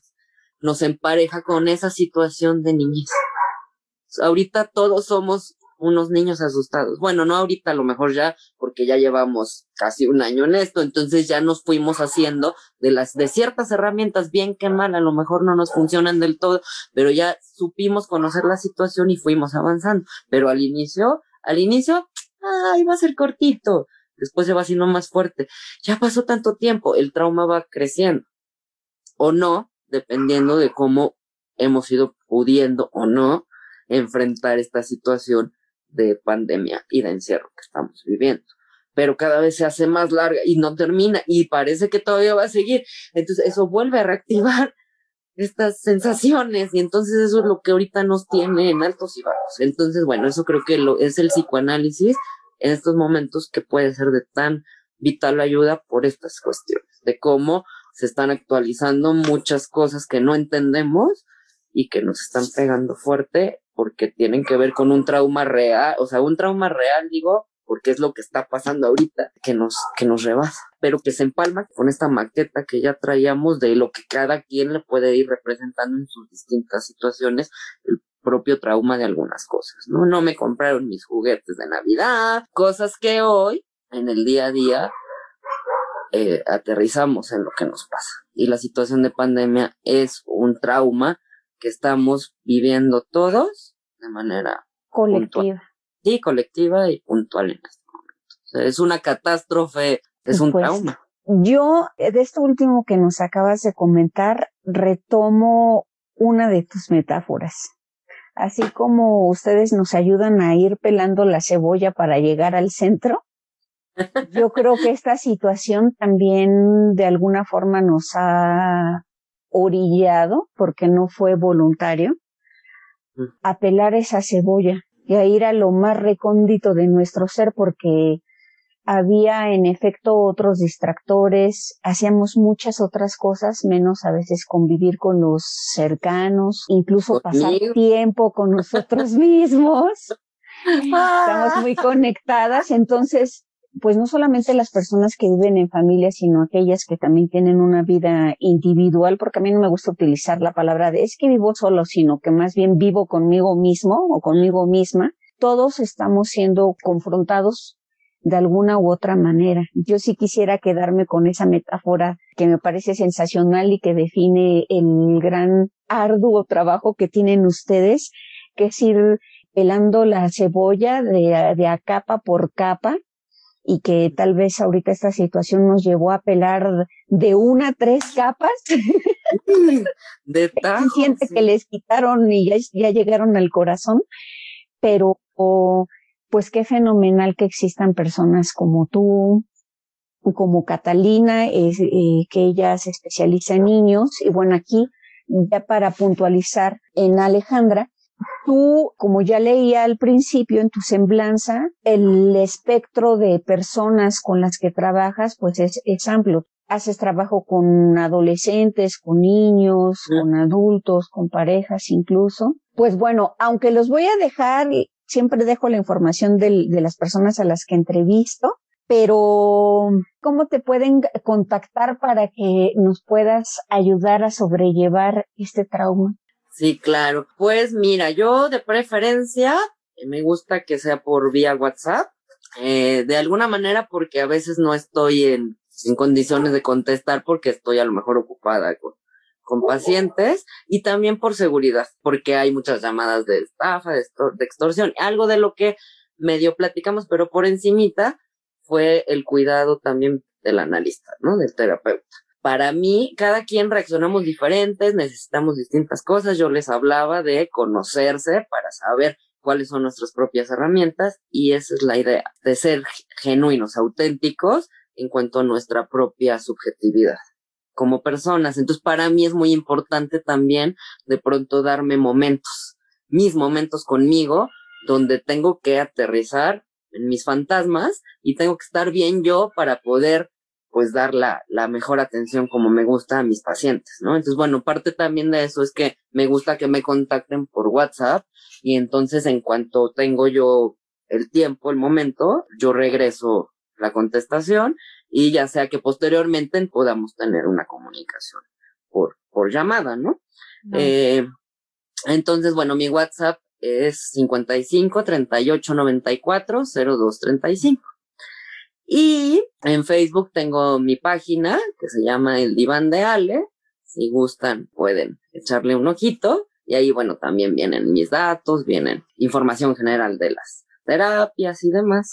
Nos empareja con esa situación de niñez. Ahorita todos somos unos niños asustados. Bueno, no ahorita, a lo mejor ya, porque ya llevamos casi un año en esto, entonces ya nos fuimos haciendo de las, de ciertas herramientas, bien que mal, a lo mejor no nos funcionan del todo, pero ya supimos conocer la situación y fuimos avanzando. Pero al inicio, al inicio, ay, va a ser cortito. Después se va haciendo más fuerte. Ya pasó tanto tiempo, el trauma va creciendo. O no, dependiendo de cómo hemos ido pudiendo o no enfrentar esta situación de pandemia y de encierro que estamos viviendo. Pero cada vez se hace más larga y no termina y parece que todavía va a seguir. Entonces eso vuelve a reactivar estas sensaciones y entonces eso es lo que ahorita nos tiene en altos y bajos. Entonces, bueno, eso creo que lo, es el psicoanálisis en estos momentos que puede ser de tan vital ayuda por estas cuestiones, de cómo se están actualizando muchas cosas que no entendemos y que nos están pegando fuerte porque tienen que ver con un trauma real, o sea, un trauma real, digo, porque es lo que está pasando ahorita, que nos, que nos rebasa, pero que se empalma con esta maqueta que ya traíamos de lo que cada quien le puede ir representando en sus distintas situaciones, el propio trauma de algunas cosas, ¿no? No me compraron mis juguetes de Navidad, cosas que hoy, en el día a día, eh, aterrizamos en lo que nos pasa. Y la situación de pandemia es un trauma que estamos viviendo todos de manera colectiva. Sí, colectiva y puntual en este momento. es una catástrofe, es un pues, trauma. Yo, eh, de esto último que nos acabas de comentar, retomo una de tus metáforas. Así como ustedes nos ayudan a ir pelando la cebolla para llegar al centro, yo creo que esta situación también de alguna forma nos ha orillado, porque no fue voluntario, a pelar esa cebolla y a ir a lo más recóndito de nuestro ser porque había en efecto otros distractores, hacíamos muchas otras cosas, menos a veces convivir con los cercanos, incluso pasar tiempo con nosotros mismos. Estamos muy conectadas, entonces pues no solamente las personas que viven en familia, sino aquellas que también tienen una vida individual, porque a mí no me gusta utilizar la palabra de es que vivo solo, sino que más bien vivo conmigo mismo o conmigo misma. Todos estamos siendo confrontados de alguna u otra manera. Yo sí quisiera quedarme con esa metáfora que me parece sensacional y que define el gran arduo trabajo que tienen ustedes, que es ir pelando la cebolla de, de a capa por capa y que tal vez ahorita esta situación nos llevó a pelar de una a tres capas. De tal. Siente que les quitaron y ya, ya llegaron al corazón. pero pues qué fenomenal que existan personas como tú, como Catalina, eh, que ella se especializa en niños. Y bueno, aquí, ya para puntualizar en Alejandra, tú, como ya leía al principio en tu semblanza, el espectro de personas con las que trabajas, pues es, es amplio. Haces trabajo con adolescentes, con niños, con adultos, con parejas incluso. Pues bueno, aunque los voy a dejar, siempre dejo la información de las personas a las que entrevisto, pero ¿cómo te pueden contactar para que nos puedas ayudar a sobrellevar este trauma? Sí, claro. Pues mira, yo de preferencia eh, me gusta que sea por vía WhatsApp, eh, de alguna manera porque a veces no estoy en, en condiciones de contestar porque estoy a lo mejor ocupada con, con pacientes y también por seguridad, porque hay muchas llamadas de estafa, de, de extorsión, algo de lo que medio platicamos, pero por encimita fue el cuidado también del analista, ¿no? Del terapeuta. Para mí, cada quien reaccionamos diferentes, necesitamos distintas cosas. Yo les hablaba de conocerse para saber cuáles son nuestras propias herramientas y esa es la idea, de ser genuinos, auténticos en cuanto a nuestra propia subjetividad como personas. Entonces, para mí es muy importante también de pronto darme momentos, mis momentos conmigo, donde tengo que aterrizar en mis fantasmas y tengo que estar bien yo para poder pues dar la, la mejor atención como me gusta a mis pacientes, ¿no? Entonces, bueno, parte también de eso es que me gusta que me contacten por WhatsApp y entonces en cuanto tengo yo el tiempo, el momento, yo regreso la contestación y ya sea que posteriormente podamos tener una comunicación por, por llamada, ¿no? Eh, entonces, bueno, mi WhatsApp es 55 38 94 02 35. Y en Facebook tengo mi página que se llama El Diván de Ale. Si gustan, pueden echarle un ojito. Y ahí, bueno, también vienen mis datos, vienen información general de las terapias y demás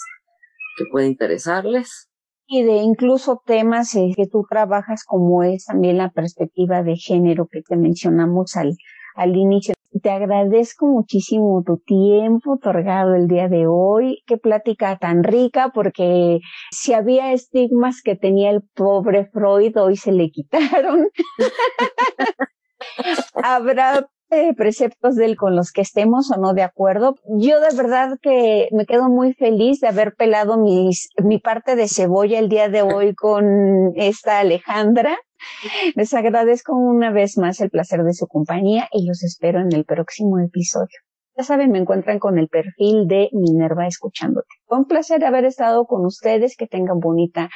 que puede interesarles. Y de incluso temas eh, que tú trabajas, como es también la perspectiva de género que te mencionamos al, al inicio te agradezco muchísimo tu tiempo otorgado el día de hoy. Qué plática tan rica, porque si había estigmas que tenía el pobre Freud, hoy se le quitaron. Habrá eh, preceptos de él con los que estemos o no de acuerdo. Yo de verdad que me quedo muy feliz de haber pelado mis, mi parte de cebolla el día de hoy con esta Alejandra. Les agradezco una vez más el placer de su compañía y los espero en el próximo episodio. Ya saben, me encuentran con el perfil de Minerva Escuchándote. Fue un placer haber estado con ustedes. Que tengan bonita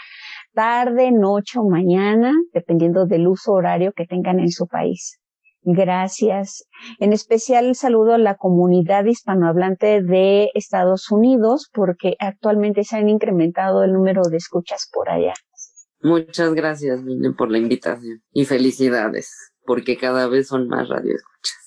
tarde, noche o mañana, dependiendo del uso horario que tengan en su país. Gracias. En especial saludo a la comunidad hispanohablante de Estados Unidos porque actualmente se han incrementado el número de escuchas por allá. Muchas gracias, Mine, por la invitación y felicidades, porque cada vez son más radioescuchas.